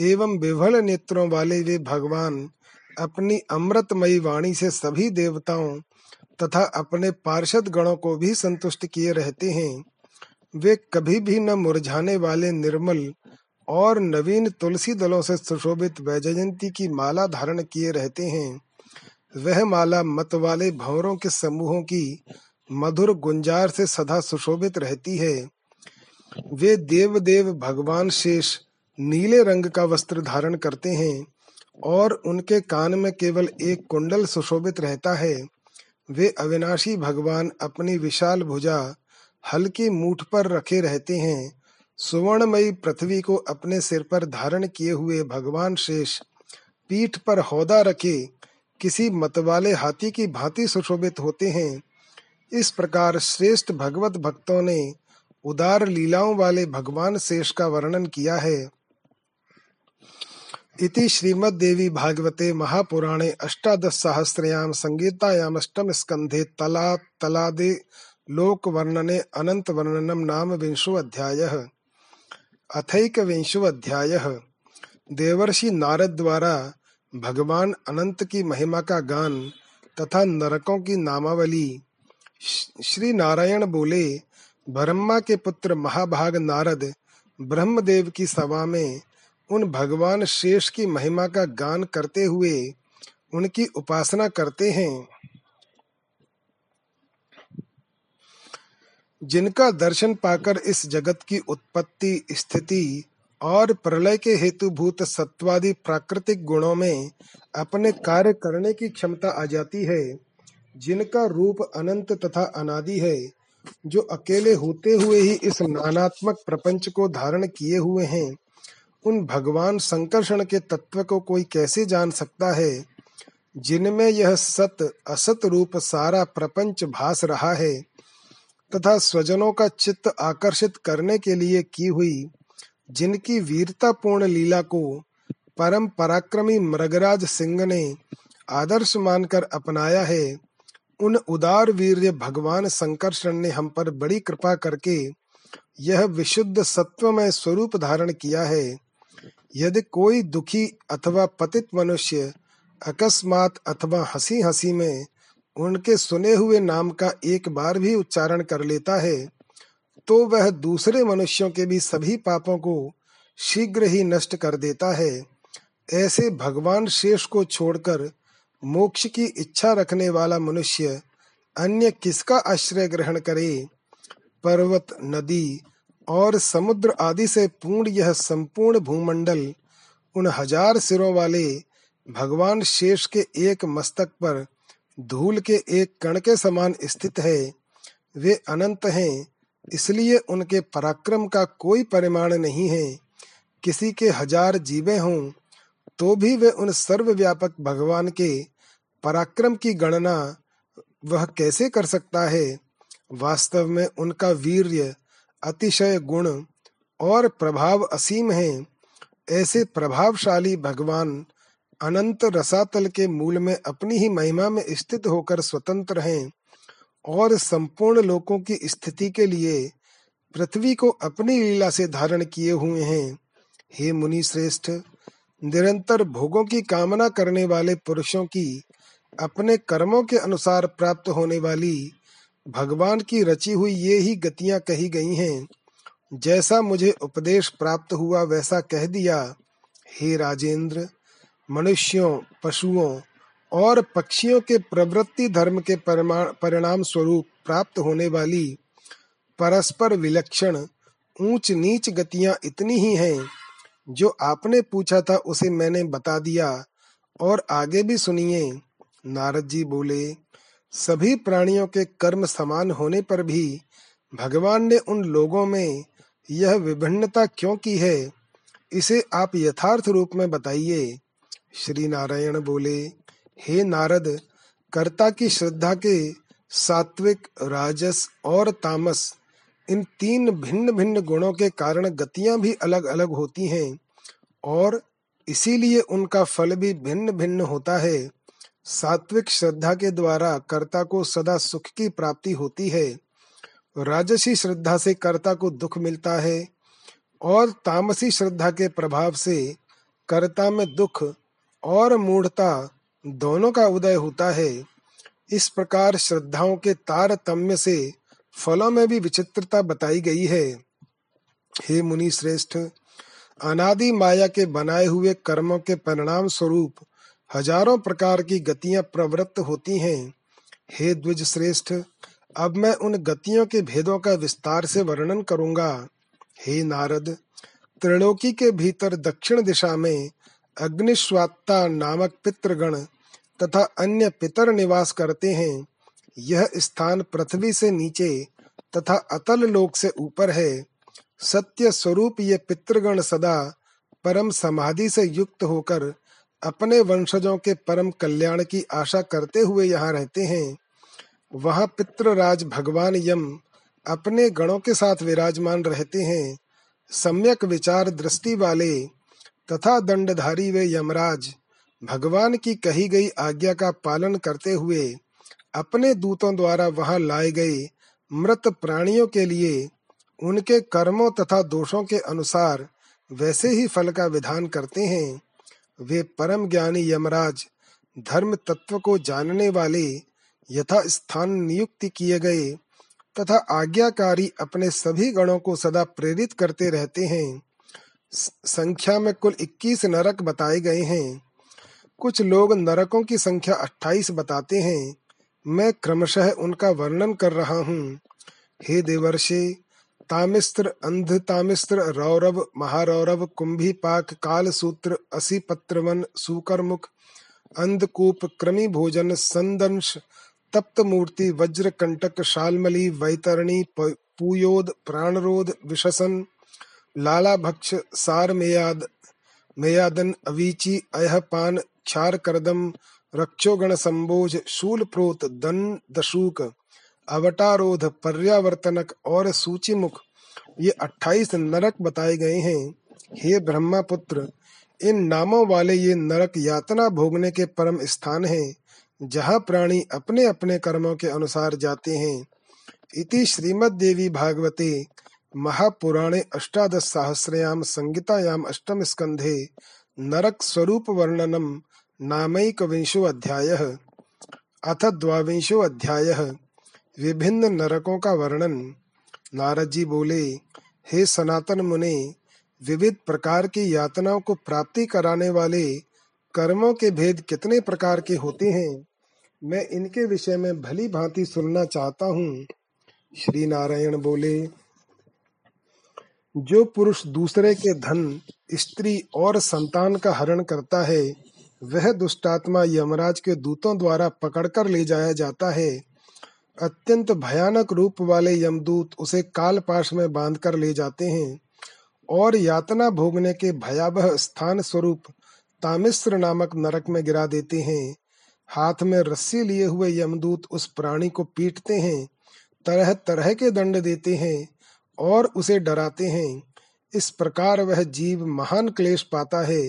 एवं विभल नेत्रों वाले वे भगवान अपनी अमृतमयी वाणी से सभी देवताओं तथा अपने पार्षद गणों को भी संतुष्ट किए रहते हैं। वे कभी भी न मुरझाने वाले निर्मल और नवीन तुलसी दलों से सुशोभित वैजयंती की माला धारण किए रहते हैं। वह माला मत वाले भंवरों के समूहों की मधुर गुंजार से सदा सुशोभित रहती है। वे देव देव भगवान शेष नीले रंग का वस्त्र धारण करते हैं। और उनके कान में केवल एक कुंडल सुशोभित रहता है, वे अविनाशी भगवान अपनी विशाल भुजा हल्की मूठ पर रखे रहते हैं। सुवर्णमयी पृथ्वी को अपने सिर पर धारण किए हुए भगवान शेष पीठ पर हौदा रखे किसी मतवाले हाथी की भांति सुशोभित होते हैं। इस प्रकार श्रेष्ठ भगवत भक्तों ने उदार लीलाओं वाले भगवान शेष का वर्णन किया है। इति श्रीमद्देवी भागवते महापुराणे अष्टादशसहस्रयां संगीतायामष्टम स्कन्धे तला तलादे लोक वर्णने अनंत वर्णनम नाम विंशो अध्याय अथैक विंशो अध्याय देवर्षि नारद द्वारा भगवान अनंत की महिमा का गान तथा नरकों की नामावली श्री नारायण बोले, ब्रह्मा के पुत्र महाभाग नारद ब्रह्मदेव की सभा में उन भगवान शेष की महिमा का गान करते हुए उनकी उपासना करते हैं। जिनका दर्शन पाकर इस जगत की उत्पत्ति, स्थिति और प्रलय के हेतुभूत सत्वादि प्राकृतिक गुणों में अपने कार्य करने की क्षमता आ जाती है, जिनका रूप अनंत तथा अनादि है, जो अकेले होते हुए ही इस नानात्मक प्रपंच को धारण किए हुए हैं। उन भगवान संकर्षण के तत्व को कोई कैसे जान सकता है? जिनमें यह सत, असत रूप सारा प्रपंच भास रहा है, तथा स्वजनों का चित्त आकर्षित करने के लिए की हुई, जिनकी वीरता पूर्ण लीला को परम पराक्रमी मृगराज सिंह ने आदर्श मानकर अपनाया है, उन उदार वीर भगवान संकर्षण ने हम पर बड़ी कृपा करके यह विशुद्ध सत्वमय स्वरूप धारण किया है। यदि कोई दुखी अथवा पतित मनुष्य अकस्मात अथवा हँसी हँसी में उनके सुने हुए नाम का एक बार भी उच्चारण कर लेता है तो वह दूसरे मनुष्यों के भी सभी पापों को शीघ्र ही नष्ट कर देता है। ऐसे भगवान शेष को छोड़कर मोक्ष की इच्छा रखने वाला मनुष्य अन्य किसका आश्रय ग्रहण करे? पर्वत, नदी और समुद्र आदि से पूर्ण यह संपूर्ण भूमंडल, उन हज़ार सिरों वाले भगवान शेष के एक मस्तक पर धूल के एक कण के समान स्थित है। वे अनंत हैं, इसलिए उनके पराक्रम का कोई परिमाण नहीं है। किसी के हज़ार जीवे हों तो भी वे उन सर्वव्यापक भगवान के पराक्रम की गणना वह कैसे कर सकता है? वास्तव में उनका वीर्य अतिशय गुण और प्रभाव असीम है। ऐसे प्रभावशाली भगवान अनंत रसातल के मूल में अपनी ही महिमा में स्थित होकर स्वतंत्र हैं और संपूर्ण लोकों की स्थिति के लिए पृथ्वी को अपनी लीला से धारण किए हुए हैं। हे मुनि श्रेष्ठ, निरंतर भोगों की कामना करने वाले पुरुषों की अपने कर्मों के अनुसार प्राप्त होने वाली भगवान की रची हुई ये ही गतियाँ कही गई हैं। जैसा मुझे उपदेश प्राप्त हुआ, वैसा कह दिया, हे राजेंद्र, मनुष्यों, पशुओं और पक्षियों के प्रवृत्ति धर्म के परिणाम स्वरूप प्राप्त होने वाली परस्पर विलक्षण, ऊंच नीच गतियाँ इतनी ही हैं, जो आपने पूछा था उसे मैंने बता दिया और आगे भी सुनिए। नारद जी बोले सभी प्राणियों के कर्म समान होने पर भी भगवान ने उन लोगों में यह विभिन्नता क्यों की है, इसे आप यथार्थ रूप में बताइए। श्री नारायण बोले, हे नारद, कर्ता की श्रद्धा के सात्विक, राजस और तामस, इन तीन भिन्न भिन्न गुणों के कारण गतियाँ भी अलग अलग होती हैं और इसीलिए उनका फल भी भिन्न भिन्न होता है। सात्विक श्रद्धा के द्वारा कर्ता को सदा सुख की प्राप्ति होती है। राजसी श्रद्धा से कर्ता को दुख मिलता है और तामसी श्रद्धा के प्रभाव से कर्ता में दुख और मूढ़ता दोनों का उदय होता है। इस प्रकार श्रद्धाओं के तारतम्य से फलों में भी विचित्रता बताई गई है। हे मुनि श्रेष्ठ अनादि माया के बनाए हुए कर्मों के परिणाम स्वरूप हज़ारों प्रकार की गतियाँ प्रवृत्त होती हैं। हे द्विज श्रेष्ठ अब मैं उन गतियों के भेदों का विस्तार से वर्णन करूँगा। हे नारद, त्रिलोकी के भीतर दक्षिण दिशा में अग्निश्वात्ता नामक पितृगण तथा अन्य पितर निवास करते हैं। यह स्थान पृथ्वी से नीचे तथा अतल लोक से ऊपर है। सत्य स्वरूप ये पितृगण सदा परम समाधि से युक्त होकर अपने वंशजों के परम कल्याण की आशा करते हुए यहाँ रहते हैं। वहाँ पितृराज भगवान यम अपने गणों के साथ विराजमान रहते हैं। सम्यक विचार दृष्टि वाले तथा दंडधारी वे यमराज भगवान की कही गई आज्ञा का पालन करते हुए अपने दूतों द्वारा वहाँ लाए गए मृत प्राणियों के लिए उनके कर्मों तथा दोषों के अनुसार वैसे ही फल का विधान करते हैं। वे परम ज्ञानी यमराज धर्म तत्व को जानने वाले यथा स्थान नियुक्त किए गए तथा आज्ञाकारी अपने सभी गणों को सदा प्रेरित करते रहते हैं। संख्या में कुल 21 नरक बताए गए हैं। कुछ लोग नरकों की संख्या 28 बताते हैं। मैं क्रमशः उनका वर्णन कर रहा हूँ। हे देवर्षे तामिस्त्र अंध तामिस्त्र रौरव महारौरव कुंभी पाक काल सूत्र असी पत्रवन सुकरमुख अंधकूप कृमि भोजन संदंश तप्त मूर्ति वज्र कंटक शालमली वैतरणी पुयोद प्राणरोध विशसन लाला भक्ष सार मेयाद मेयादन अवीची क्षार करदम रक्षोगण संबोज शूल प्रोत दन दशूक अवटारोध, पर्यावर्तनक और सूचिमुख, ये अट्ठाईस नरक बताए गए हैं। हे ब्रह्मा पुत्र इन नामों वाले ये नरक यातना भोगने के परम स्थान हैं, जहाँ प्राणी अपने अपने कर्मों के अनुसार जाते हैं। इति श्रीमद देवी भागवते, महापुराणे अष्टादश सहस्रयाम संगीतायाम अष्टम स्कंधे नरक स्वरूप वर्णनम नामैक विंशो अध्याय। अथ द्वाविंशो अध्याय। विभिन्न नरकों का वर्णन। नारद जी बोले, हे सनातन मुने, विविध प्रकार की यातनाओं को प्राप्ति कराने वाले कर्मों के भेद कितने प्रकार के होते हैं? मैं इनके विषय में भली भांति सुनना चाहता हूँ। श्री नारायण बोले, जो पुरुष दूसरे के धन, स्त्री और संतान का हरण करता है, वह दुष्टात्मा यमराज के दूतों द्वारा पकड़कर ले जाया जाता है। अत्यंत भयानक रूप वाले यमदूत उसे काल पाश में बांधकर ले जाते हैं और यातना भोगने के भयावह स्थान स्वरूप तामिश्र नामक नरक में गिरा देते हैं। हाथ में रस्सी लिए हुए यमदूत उस प्राणी को पीटते हैं तरह तरह के दंड देते हैं और उसे डराते हैं। इस प्रकार वह जीव महान क्लेश पाता है।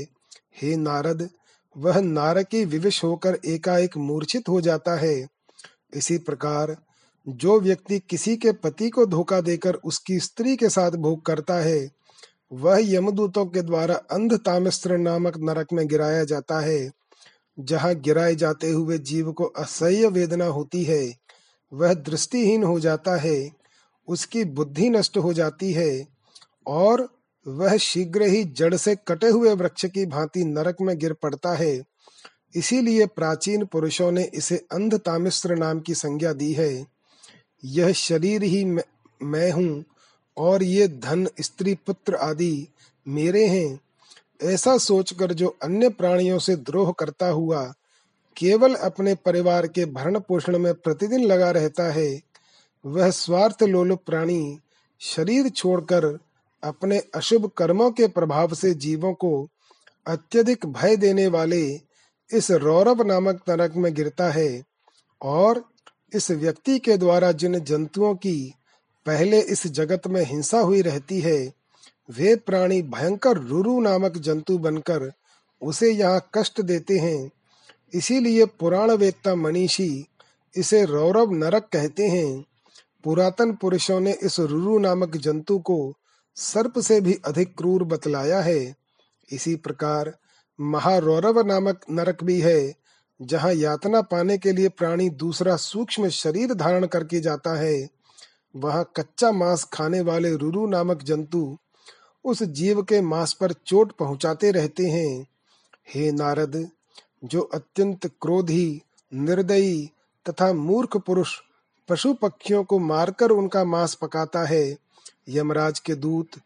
हे नारद, वह नारकी विविश होकर एकाएक मूर्छित हो जाता है। इसी प्रकार जो व्यक्ति किसी के पति को धोखा देकर उसकी स्त्री के साथ भोग करता है, वह यमदूतों के द्वारा अंध तामिस्त्र नामक नरक में गिराया जाता है। जहाँ गिराए जाते हुए जीव को असह्य वेदना होती है, वह दृष्टिहीन हो जाता है, उसकी बुद्धि नष्ट हो जाती है और वह शीघ्र ही जड़ से कटे हुए वृक्ष की भांति नरक में गिर पड़ता है। इसीलिए प्राचीन पुरुषों ने इसे अंध तामिश्र नाम की संज्ञा दी है। यह शरीर ही मैं हूँ और ये धन, स्त्री, पुत्र आदि मेरे हैं। ऐसा सोचकर जो अन्य प्राणियों से द्रोह करता हुआ केवल अपने परिवार के भरण पोषण में प्रतिदिन लगा रहता है, वह स्वार्थ लोलुप प्राणी शरीर छोड़कर अपने अशुभ कर्मों के प्रभाव से जीवों को अत्यधिक भय देने वाले इस रौरव नामक नरक में गिरता है और इस व्यक्ति के द्वारा जिन जंतुओं की पहले इस जगत में हिंसा हुई रहती है, वे प्राणी भयंकर रुरु नामक जंतु बनकर उसे यहाँ कष्ट देते हैं। इसीलिए पुराण वेत्ता मनीषी इसे रौरव नरक कहते हैं। पुरातन पुरुषों ने इस रुरु नामक जंतु को सर्प से भी अधिक क्रूर बतलाया है। इसी प्रकार महारौरव नामक नरक भी है, जहाँ यातना पाने के लिए प्राणी दूसरा सूक्ष्म शरीर धारण करके जाता है। वहाँ कच्चा मांस खाने वाले रुरु नामक जंतु उस जीव के मांस पर चोट पहुंचाते रहते हैं। हे नारद, जो अत्यंत क्रोधी, निर्दयी तथा मूर्ख पुरुष पशु पक्षियों को मारकर उनका मांस पकाता है, यमराज के दूत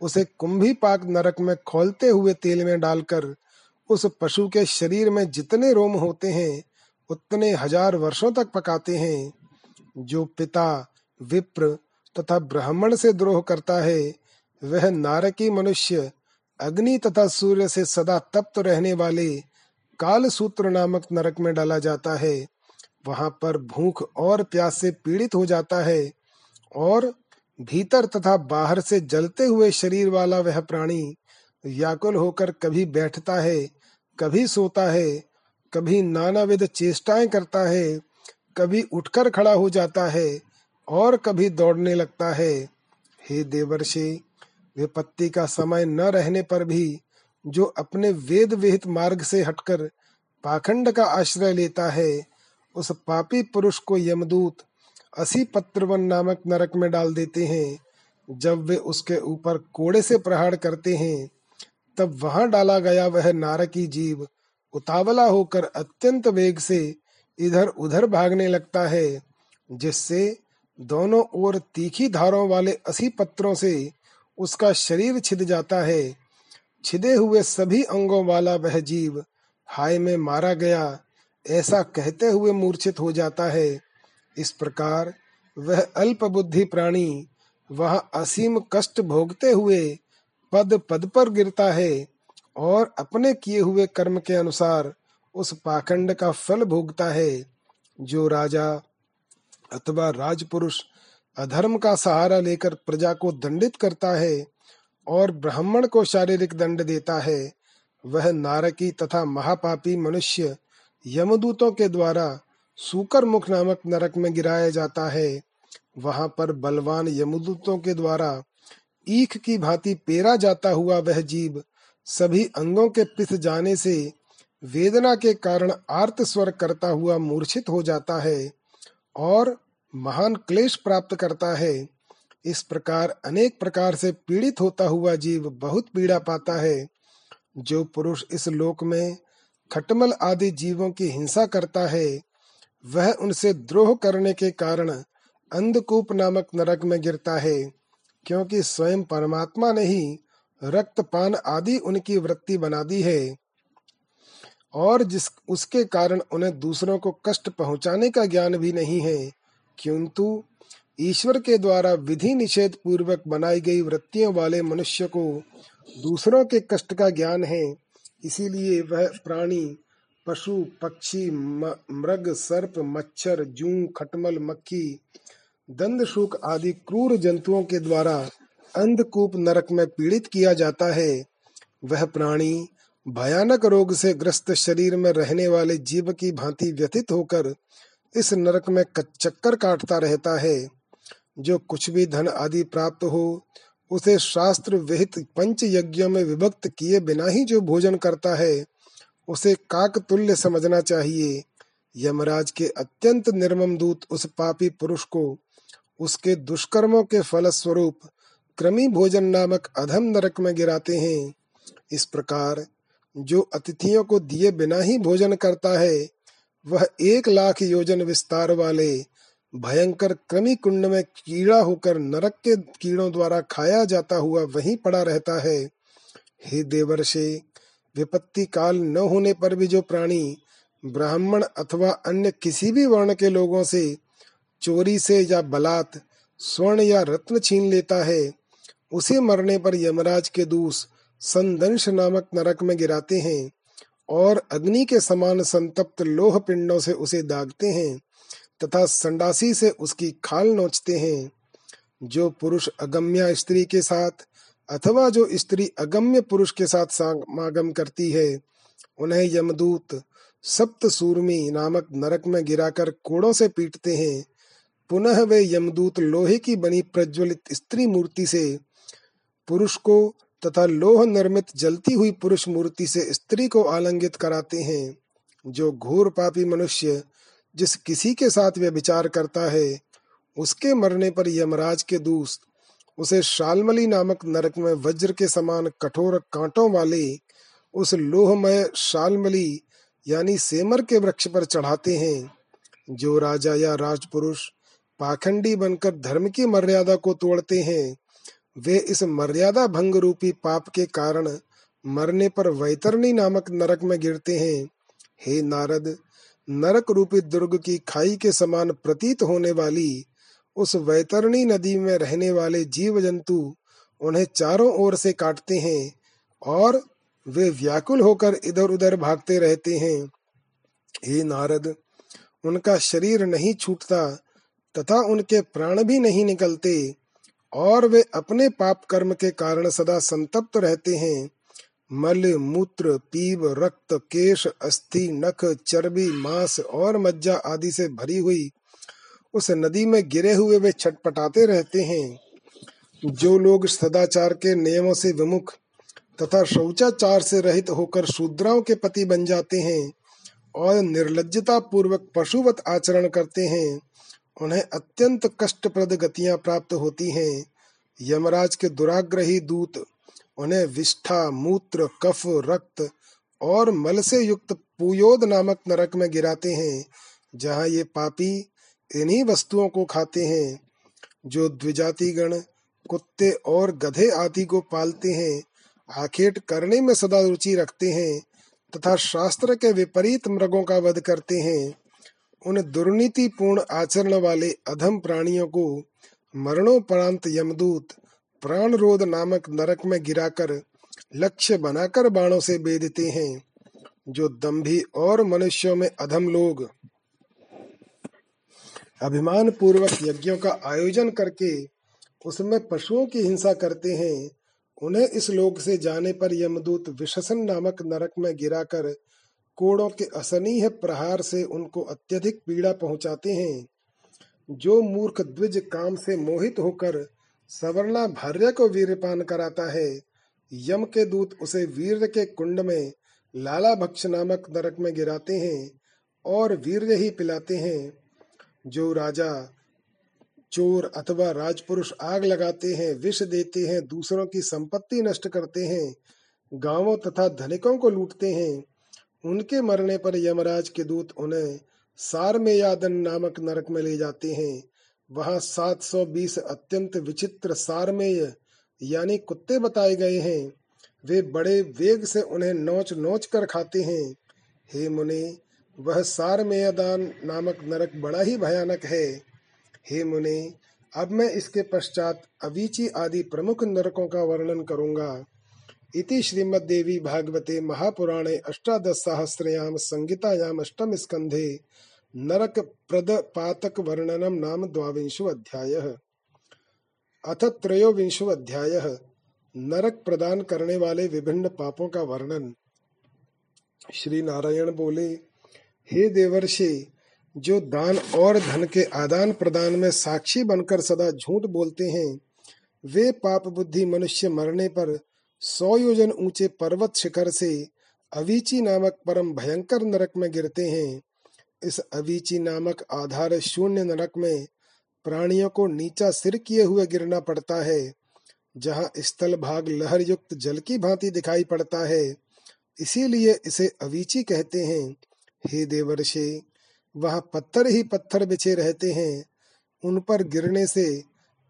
उसे कुंभी पाक नरक में खोलते हुए तेल में डालकर उस पशु के शरीर में जितने रोम होते हैं, उतने हज़ार वर्षों तक पकाते हैं। जो पिता विप्र तथा ब्राह्मण से द्रोह करता है, वह नारकी मनुष्य, अग्नि तथा सूर्य से सदा तप्त रहने वाले काल सूत्र नामक नरक में डाला जाता है। वहाँ पर भूख और प्यास से पीड़ित हो जाता है और भीतर तथा बाहर से जलते हुए शरीर वाला वह प्राणी व्याकुल होकर कभी बैठता है। कभी सोता है, कभी नानाविध चेष्टाएँ करता है, कभी उठकर खड़ा हो जाता है और कभी दौड़ने लगता है। हे देवर्षि, विपत्ति का समय न रहने पर भी जो अपने वेद विहित मार्ग से हटकर पाखंड का आश्रय लेता है, उस पापी पुरुष को यमदूत असी पत्रवन नामक नरक में डाल देते हैं। जब वे उसके ऊपर कोड़े से प्रहार करते हैं तब वहाँ डाला गया वह नारकी जीव उतावला होकर अत्यंत वेग से इधर उधर भागने लगता है, जिससे दोनों ओर तीखी धारों वाले असी पत्रों से उसका शरीर छिद जाता है। छिदे हुए सभी अंगों वाला वह जीव हाय में मारा गया, ऐसा कहते हुए मूर्छित हो जाता है। इस प्रकार वह अल्प बुद्धि प्राणी वह असीम कष्ट भोगते हुए पद पद पर गिरता है और अपने किए हुए कर्म के अनुसार उस पाखंड का फल भोगता है, जो राजा अथवा राजपुरुष अधर्म का सहारा लेकर प्रजा को दंडित करता है और ब्राह्मण को शारीरिक दंड देता है, वह नारकी तथा महापापी मनुष्य यमदूतों के द्वारा सूकर मुख नामक नरक में गिराया जाता है। वहाँ पर बलवान यमदूतों के द्वारा ईख की भांति पेरा जाता हुआ वह जीव सभी अंगों के पिस जाने से वेदना के कारण आर्त स्वर करता हुआ मूर्छित हो जाता है और महान क्लेश प्राप्त करता है। इस प्रकार, अनेक प्रकार से पीड़ित होता हुआ जीव बहुत पीड़ा पाता है। जो पुरुष इस लोक में खटमल आदि जीवों की हिंसा करता है, वह उनसे द्रोह करने के कारण अंधकूप नामक नरक में गिरता है। क्योंकि स्वयं परमात्मा ने ही रक्तपान आदि उनकी वृत्ति बना दी है। और जिस, उसके कारण उन्हें दूसरों को कष्ट पहुँचाने का ज्ञान भी नहीं है, किंतु ईश्वर के द्वारा विधि निषेध पूर्वक बनाई गई वृत्तियों वाले मनुष्य को दूसरों के कष्ट का ज्ञान है, इसीलिए वह प्राणी, पशु, पक्षी मृग, सर्प, मच्छर, जू, खटमल, मक्खी दंड शुक आदि क्रूर जंतुओं के द्वारा अंधकूप नरक में पीड़ित किया जाता है। वह प्राणी भयानक रोग से ग्रस्त शरीर में रहने वाले जीव की भांति व्यथित होकर इस नरक में चक्कर काटता रहता है। जो कुछ भी धन आदि प्राप्त हो, उसे शास्त्र विहित पंच यज्ञों में विभक्त किए बिना ही जो भोजन करता है, उसे काक तुल्य समझना चाहिए। यमराज के अत्यंत निर्मम दूत उस पापी पुरुष को उसके दुष्कर्मों के फल स्वरूप क्रमी भोजन नामक अधम नरक में गिराते हैं। इस प्रकार जो अतिथियों को दिए बिना ही भोजन करता है, वह एक लाख योजन विस्तार वाले भयंकर क्रमी कुंड में कीड़ा होकर नरक के कीड़ों द्वारा खाया जाता हुआ वहीं पड़ा रहता है। हे देवर्षे, विपत्ति काल न होने पर भी जो प्राणी ब्राह्मण अथवा अन्य किसी भी वर्ण के लोगों से चोरी से या बलात् स्वर्ण या रत्न छीन लेता है, उसे मरने पर यमराज के दूस संदंश नामक नरक में गिराते हैं और अग्नि के समान संतप्त लोह पिंडों से उसे दागते हैं तथा संडासी से उसकी खाल नोचते हैं। जो पुरुष अगम्य स्त्री के साथ अथवा जो स्त्री अगम्य पुरुष के साथ समागम करती है, उन्हें यमदूत सप्त सूरमी नामक नरक में गिराकर कोड़ों से पीटते हैं। पुनः वे यमदूत लोहे की बनी प्रज्वलित स्त्री मूर्ति से पुरुष को तथा लोह निर्मित जलती हुई पुरुष मूर्ति से स्त्री को आलंगित कराते हैं, जो घोर पापी मनुष्य जिस किसी के साथ वे विचार करता है, उसके मरने पर यमराज के दूत उसे शालमली नामक नरक में वज्र के समान कठोर कांटों वाले उस लोहमय शालमली, यानी सेमर के वृक्ष पर चढ़ाते हैं, जो राजा या राजपुरुष पाखंडी बनकर धर्म की मर्यादा को तोड़ते हैं। वे इस मर्यादा भंग रूपी पाप के कारण मरने पर वैतरणी नामक नरक में गिरते हैं। हे नारद, नरक रूपी दुर्ग की खाई के समान प्रतीत होने वाली उस वैतरणी नदी में रहने वाले जीव जंतु उन्हें चारों ओर से काटते हैं और वे व्याकुल होकर इधर उधर भागते रहते हैं। हे नारद, उनका शरीर नहीं छूटता तथा उनके प्राण भी नहीं निकलते, और वे अपने पाप कर्म के कारण सदा संतप्त रहते हैं। मल, मूत्र पीव रक्त, केश, अस्थि, नख, चर्बी, मांस और मज्जा आदि से भरी हुई उस नदी में गिरे हुए वे छटपटाते रहते हैं। जो लोग सदाचार के नियमों से विमुख तथा शौचाचार से रहित होकर शूद्राओं के पति बन जाते हैं और निर्लजता पूर्वक पशुवत आचरण करते हैं उन्हें अत्यंत कष्टप्रद गतियाँ प्राप्त होती हैं। यमराज के दुराग्रही दूत, उन्हें विष्ठा, मूत्र, कफ, रक्त और मल से युक्त पुयोद नामक नरक में गिराते हैं, जहाँ ये पापी इन्हीं वस्तुओं को खाते हैं, जो द्विजाति गण कुत्ते और गधे आदि को पालते हैं, आखेट करने में सदा रुचि रखते हैं, तथा शास्त्र के विपरीत मृगों का वध करते हैं। उन दुर्नीति पूर्ण आचरण वाले अधम प्राणियों को मरणोपरांत यमदूत प्राण रोध नामक नरक में गिराकर लक्ष्य बनाकर बाणों से बेदते हैं, जो दम्भी और मनुष्यों में अधम लोग। अभिमान पूर्वक यज्ञों का आयोजन करके उसमें पशुओं की हिंसा करते हैं, उन्हें इस लोक से जाने पर यमदूत विशसन नामक नरक में गिराकर कोड़ों के असनीय प्रहार से उनको अत्यधिक पीड़ा पहुंचाते हैं। जो मूर्ख द्विज काम से मोहित होकर सवर्णा भार्य को वीरपान कराता है, यम के दूत उसे वीर के कुंड में लाला भक्ष नामक नरक में गिराते हैं और वीर ही पिलाते हैं। जो राजा, चोर अथवा राजपुरुष आग लगाते हैं, विष देते हैं, दूसरों की संपत्ति नष्ट करते हैं, गाँवों तथा धनिकों को लूटते हैं उनके मरने पर यमराज के दूत उन्हें सार में यादन नामक नरक में ले जाते हैं। वहाँ 720 अत्यंत विचित्र सारमेय, यानी कुत्ते बताए गए हैं। वे बड़े वेग से उन्हें नोच नोच कर खाते हैं। हे मुने, वह सारमेयदान नामक नरक बड़ा ही भयानक है। हे मुने, अब मैं इसके पश्चात अवीची आदि प्रमुख नरकों का वर्णन करूँगा। इति श्रीमद्देवी भागवते महापुराणे अष्टादश सहस्रयाम संगीतायाम अष्टम स्कंधे नरक प्रद पातक वर्णनम नाम द्वाविंशो अध्याय अथ त्रयोविंशो अध्याय नरक प्रदान करने वाले विभिन्न पापों का वर्णन। श्री नारायण बोले, हे देवर्षि, जो दान और धन के आदान प्रदान में साक्षी बनकर सदा झूठ बोलते हैं, वे पाप बुद्धि मनुष्य मरने पर सौ योजन ऊँचे पर्वत शिखर से अवीची नामक परम भयंकर नरक में गिरते हैं। इस अवीची नामक आधार शून्य नरक में प्राणियों को नीचा सिर किए हुए गिरना पड़ता है, जहाँ स्थल भाग लहर युक्त जल की भांति दिखाई पड़ता है। इसीलिए इसे अवीची कहते हैं। हे देवर्षे, वहाँ पत्थर ही पत्थर बिछे रहते हैं। उन पर गिरने से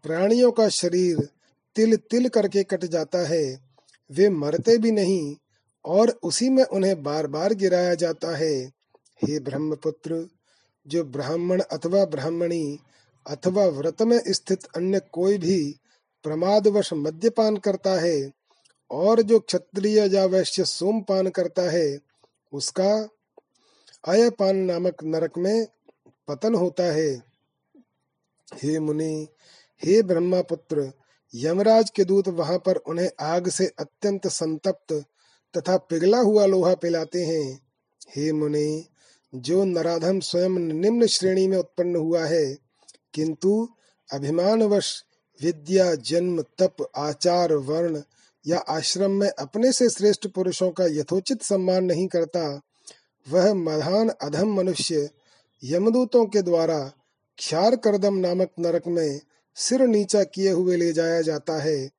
प्राणियों का शरीर तिल तिल करके कट जाता है। वे मरते भी नहीं और उसी में उन्हें बार बार गिराया जाता है। हे ब्रह्मपुत्र, जो ब्राह्मण अथवा ब्राह्मणी अथवा व्रत में स्थित अन्य कोई भी प्रमादवश मद्यपान करता है और जो क्षत्रिय या वैश्य सोमपान करता है, उसका अयपान नामक नरक में पतन होता है। हे मुनि, हे ब्रह्मा पुत्र यमराज के दूत वहाँ पर उन्हें आग से अत्यंत संतप्त तथा पिघला हुआ लोहा पिलाते हैं। हे मुनि, जो नराधम स्वयं निम्न श्रेणी में उत्पन्न हुआ है, किंतु अभिमानवश विद्या, जन्म, तप, आचार, वर्ण या आश्रम में अपने से श्रेष्ठ पुरुषों का यथोचित सम्मान नहीं करता, वह महान अधम मनुष्य यमदूतों के द्वारा क्षार करदम नामक नरक में सिर नीचा किए हुए ले जाया जाता है।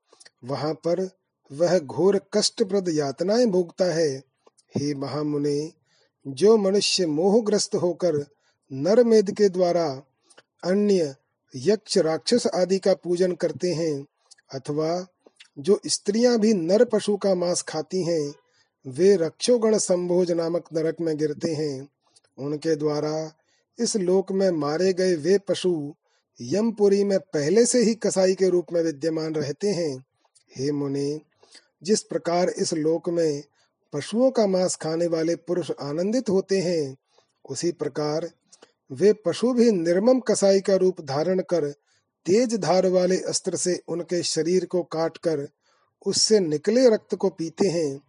वहाँ पर वह घोर कष्टप्रद यातनाएँ भोगता है। हे महामुने, जो मनुष्य मोहग्रस्त होकर नर मेद के द्वारा अन्य यक्ष राक्षस आदि का पूजन करते हैं, अथवा जो स्त्रियाँ भी नर पशु का मांस खाती हैं, वे रक्षोगण संभोज नामक नरक में गिरते हैं। उनके द्वारा इस लोक में मारे गए वे पशु यमपुरी में पहले से ही कसाई के रूप में विद्यमान रहते हैं। हे मुनि, जिस प्रकार इस लोक में पशुओं का मांस खाने वाले पुरुष आनंदित होते हैं, उसी प्रकार वे पशु भी निर्मम कसाई का रूप धारण कर तेज धार वाले अस्त्र से उनके शरीर को काटकर उससे निकले रक्त को पीते हैं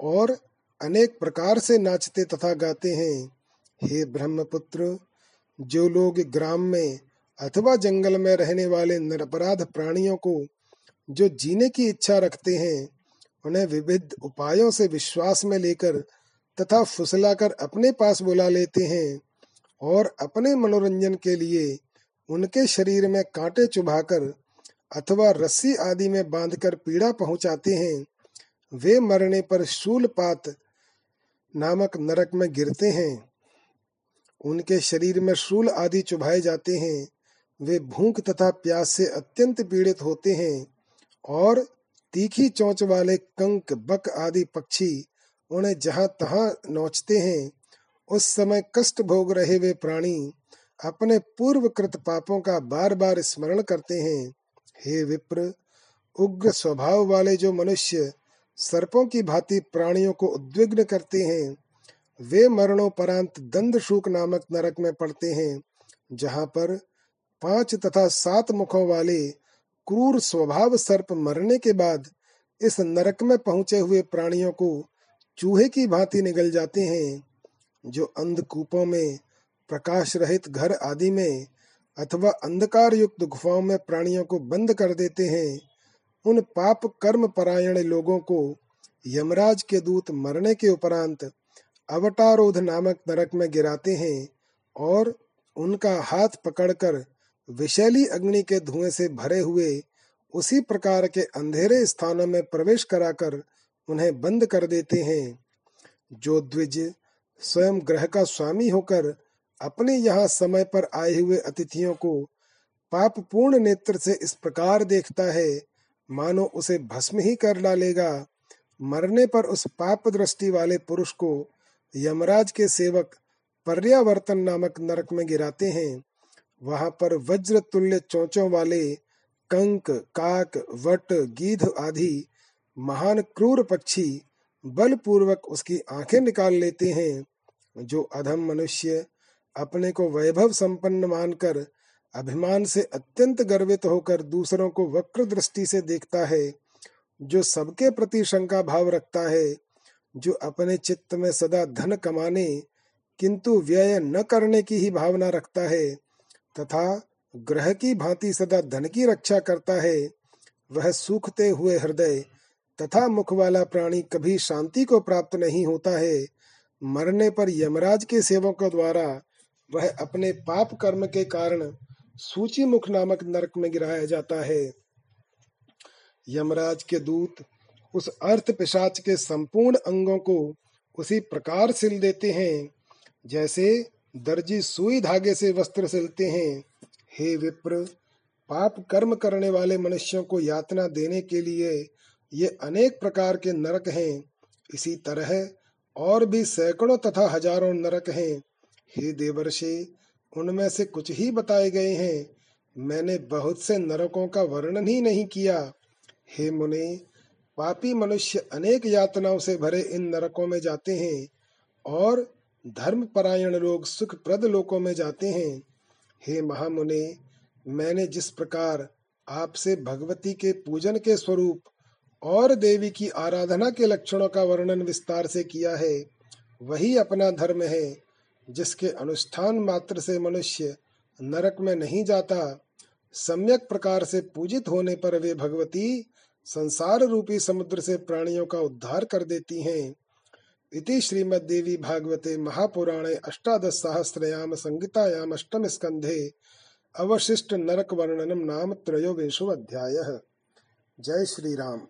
और अनेक प्रकार से नाचते तथा गाते हैं। हे ब्रह्मपुत्र, जो लोग ग्राम में अथवा जंगल में रहने वाले निरपराध प्राणियों को जो जीने की इच्छा रखते हैं, उन्हें विविध उपायों से विश्वास में लेकर तथा फुसलाकर अपने पास बुला लेते हैं और अपने मनोरंजन के लिए उनके शरीर में कांटे चुभाकर अथवा रस्सी आदि में बांधकर पीड़ा पहुंचाते हैं, वे मरने पर शूलपात नामक नरक में गिरते हैं। उनके शरीर में शूल आदि चुभाए जाते हैं। वे भूख तथा प्यास से अत्यंत पीड़ित होते हैं और तीखी चोंच वाले कंक, बक आदि पक्षी उन्हें जहाँ तहां नोचते हैं, उस समय कष्ट भोग रहे वे प्राणी अपने पूर्व कृत पापों का बार बार स्मरण करते हैं। हे विप्र, उग्र स्वभाव वाले जो मनुष्य सर्पों की भांति प्राणियों को उद्विग्न करते हैं, वे मरणोपरांत दंड शूक नामक नरक में पड़ते हैं, जहाँ पर पाँच तथा सात मुखों वाले क्रूर स्वभाव सर्प मरने के बाद इस नरक में पहुँचे हुए प्राणियों को चूहे की भांति निगल जाते हैं, जो अंधकूपों में प्रकाश रहित घर आदि में अथवा अंधकार युक्त गुफाओं में प्राणियों को बंद कर देते हैं। उन पाप कर्म परायण लोगों को यमराज के दूत मरने के उपरांत अवटारोध नामक नरक में गिराते हैं और उनका हाथ पकड़कर विशैली अग्नि के धुएँ से भरे हुए उसी प्रकार के अंधेरे स्थानों में प्रवेश कराकर उन्हें बंद कर देते हैं। जो द्विज स्वयं ग्रह का स्वामी होकर अपने यहाँ समय पर आए हुए अतिथियों को पाप पूर्ण नेत्र से इस प्रकार देखता है, मानो उसे भस्म ही कर डालेगा। मरने पर उस पाप दृष्टि वाले पुरुष को यमराज के सेवक पर्यावर्तन नामक नरक में गिराते हैं। वहाँ पर वज्र तुल्य चौचों वाले कंक, काक, वट, गीध आदि महान क्रूर पक्षी बलपूर्वक उसकी आँखें निकाल लेते हैं, जो अधम मनुष्य अपने को वैभव संपन्न मानकर अभिमान से अत्यंत गर्वित होकर दूसरों को वक्र दृष्टि से देखता है, जो सबके प्रति शंका भाव रखता है, जो अपने चित्त में सदा धन कमाने, किंतु व्यय न करने की ही भावना रखता है। तथा ग्रह की भांति सदा धन की रक्षा करता है, वह सूखते हुए हृदय तथा मुख वाला प्राणी कभी शांति को प्राप्त नहीं होता है। मरने पर यमराज के सेवकों द्वारा वह अपने पाप कर्म के कारण सूची मुख नामक नरक में गिराया जाता है। यमराज के दूत उस अर्थ पिशाच के संपूर्ण अंगों को उसी प्रकार सिल देते हैं, जैसे दर्जी सुई धागे से वस्त्र सिलते हैं। हे विप्र, पाप कर्म करने वाले मनुष्यों को यातना देने के लिए ये अनेक प्रकार के नरक हैं। इसी तरह और भी सैकड़ों तथा हज़ारों नरक हैं। हे देवर्षि, उनमें से कुछ ही बताए गए हैं। मैंने बहुत से नरकों का वर्णन ही नहीं किया। हे मुने, पापी मनुष्य अनेक यातनाओं से भरे इन नरकों में जाते हैं और धर्म परायण लोग सुख प्रद लोकों में जाते हैं। हे महामुने, मैंने जिस प्रकार आपसे भगवती के पूजन के स्वरूप और देवी की आराधना के लक्षणों का वर्णन विस्तार से किया है, वही अपना धर्म है, जिसके अनुष्ठान मात्र से मनुष्य नरक में नहीं जाता, सम्यक प्रकार से पूजित होने पर वे भगवती संसार रूपी समुद्र से प्राणियों का उद्धार कर देती हैं। इति श्रीमद्देवी भागवते महापुराणे अष्टादशसहस्रयाम संहितायाम अष्टम स्कंधे अवशिष्ट नरक वर्णनम नाम त्रयोविंशो अध्याय जय श्री राम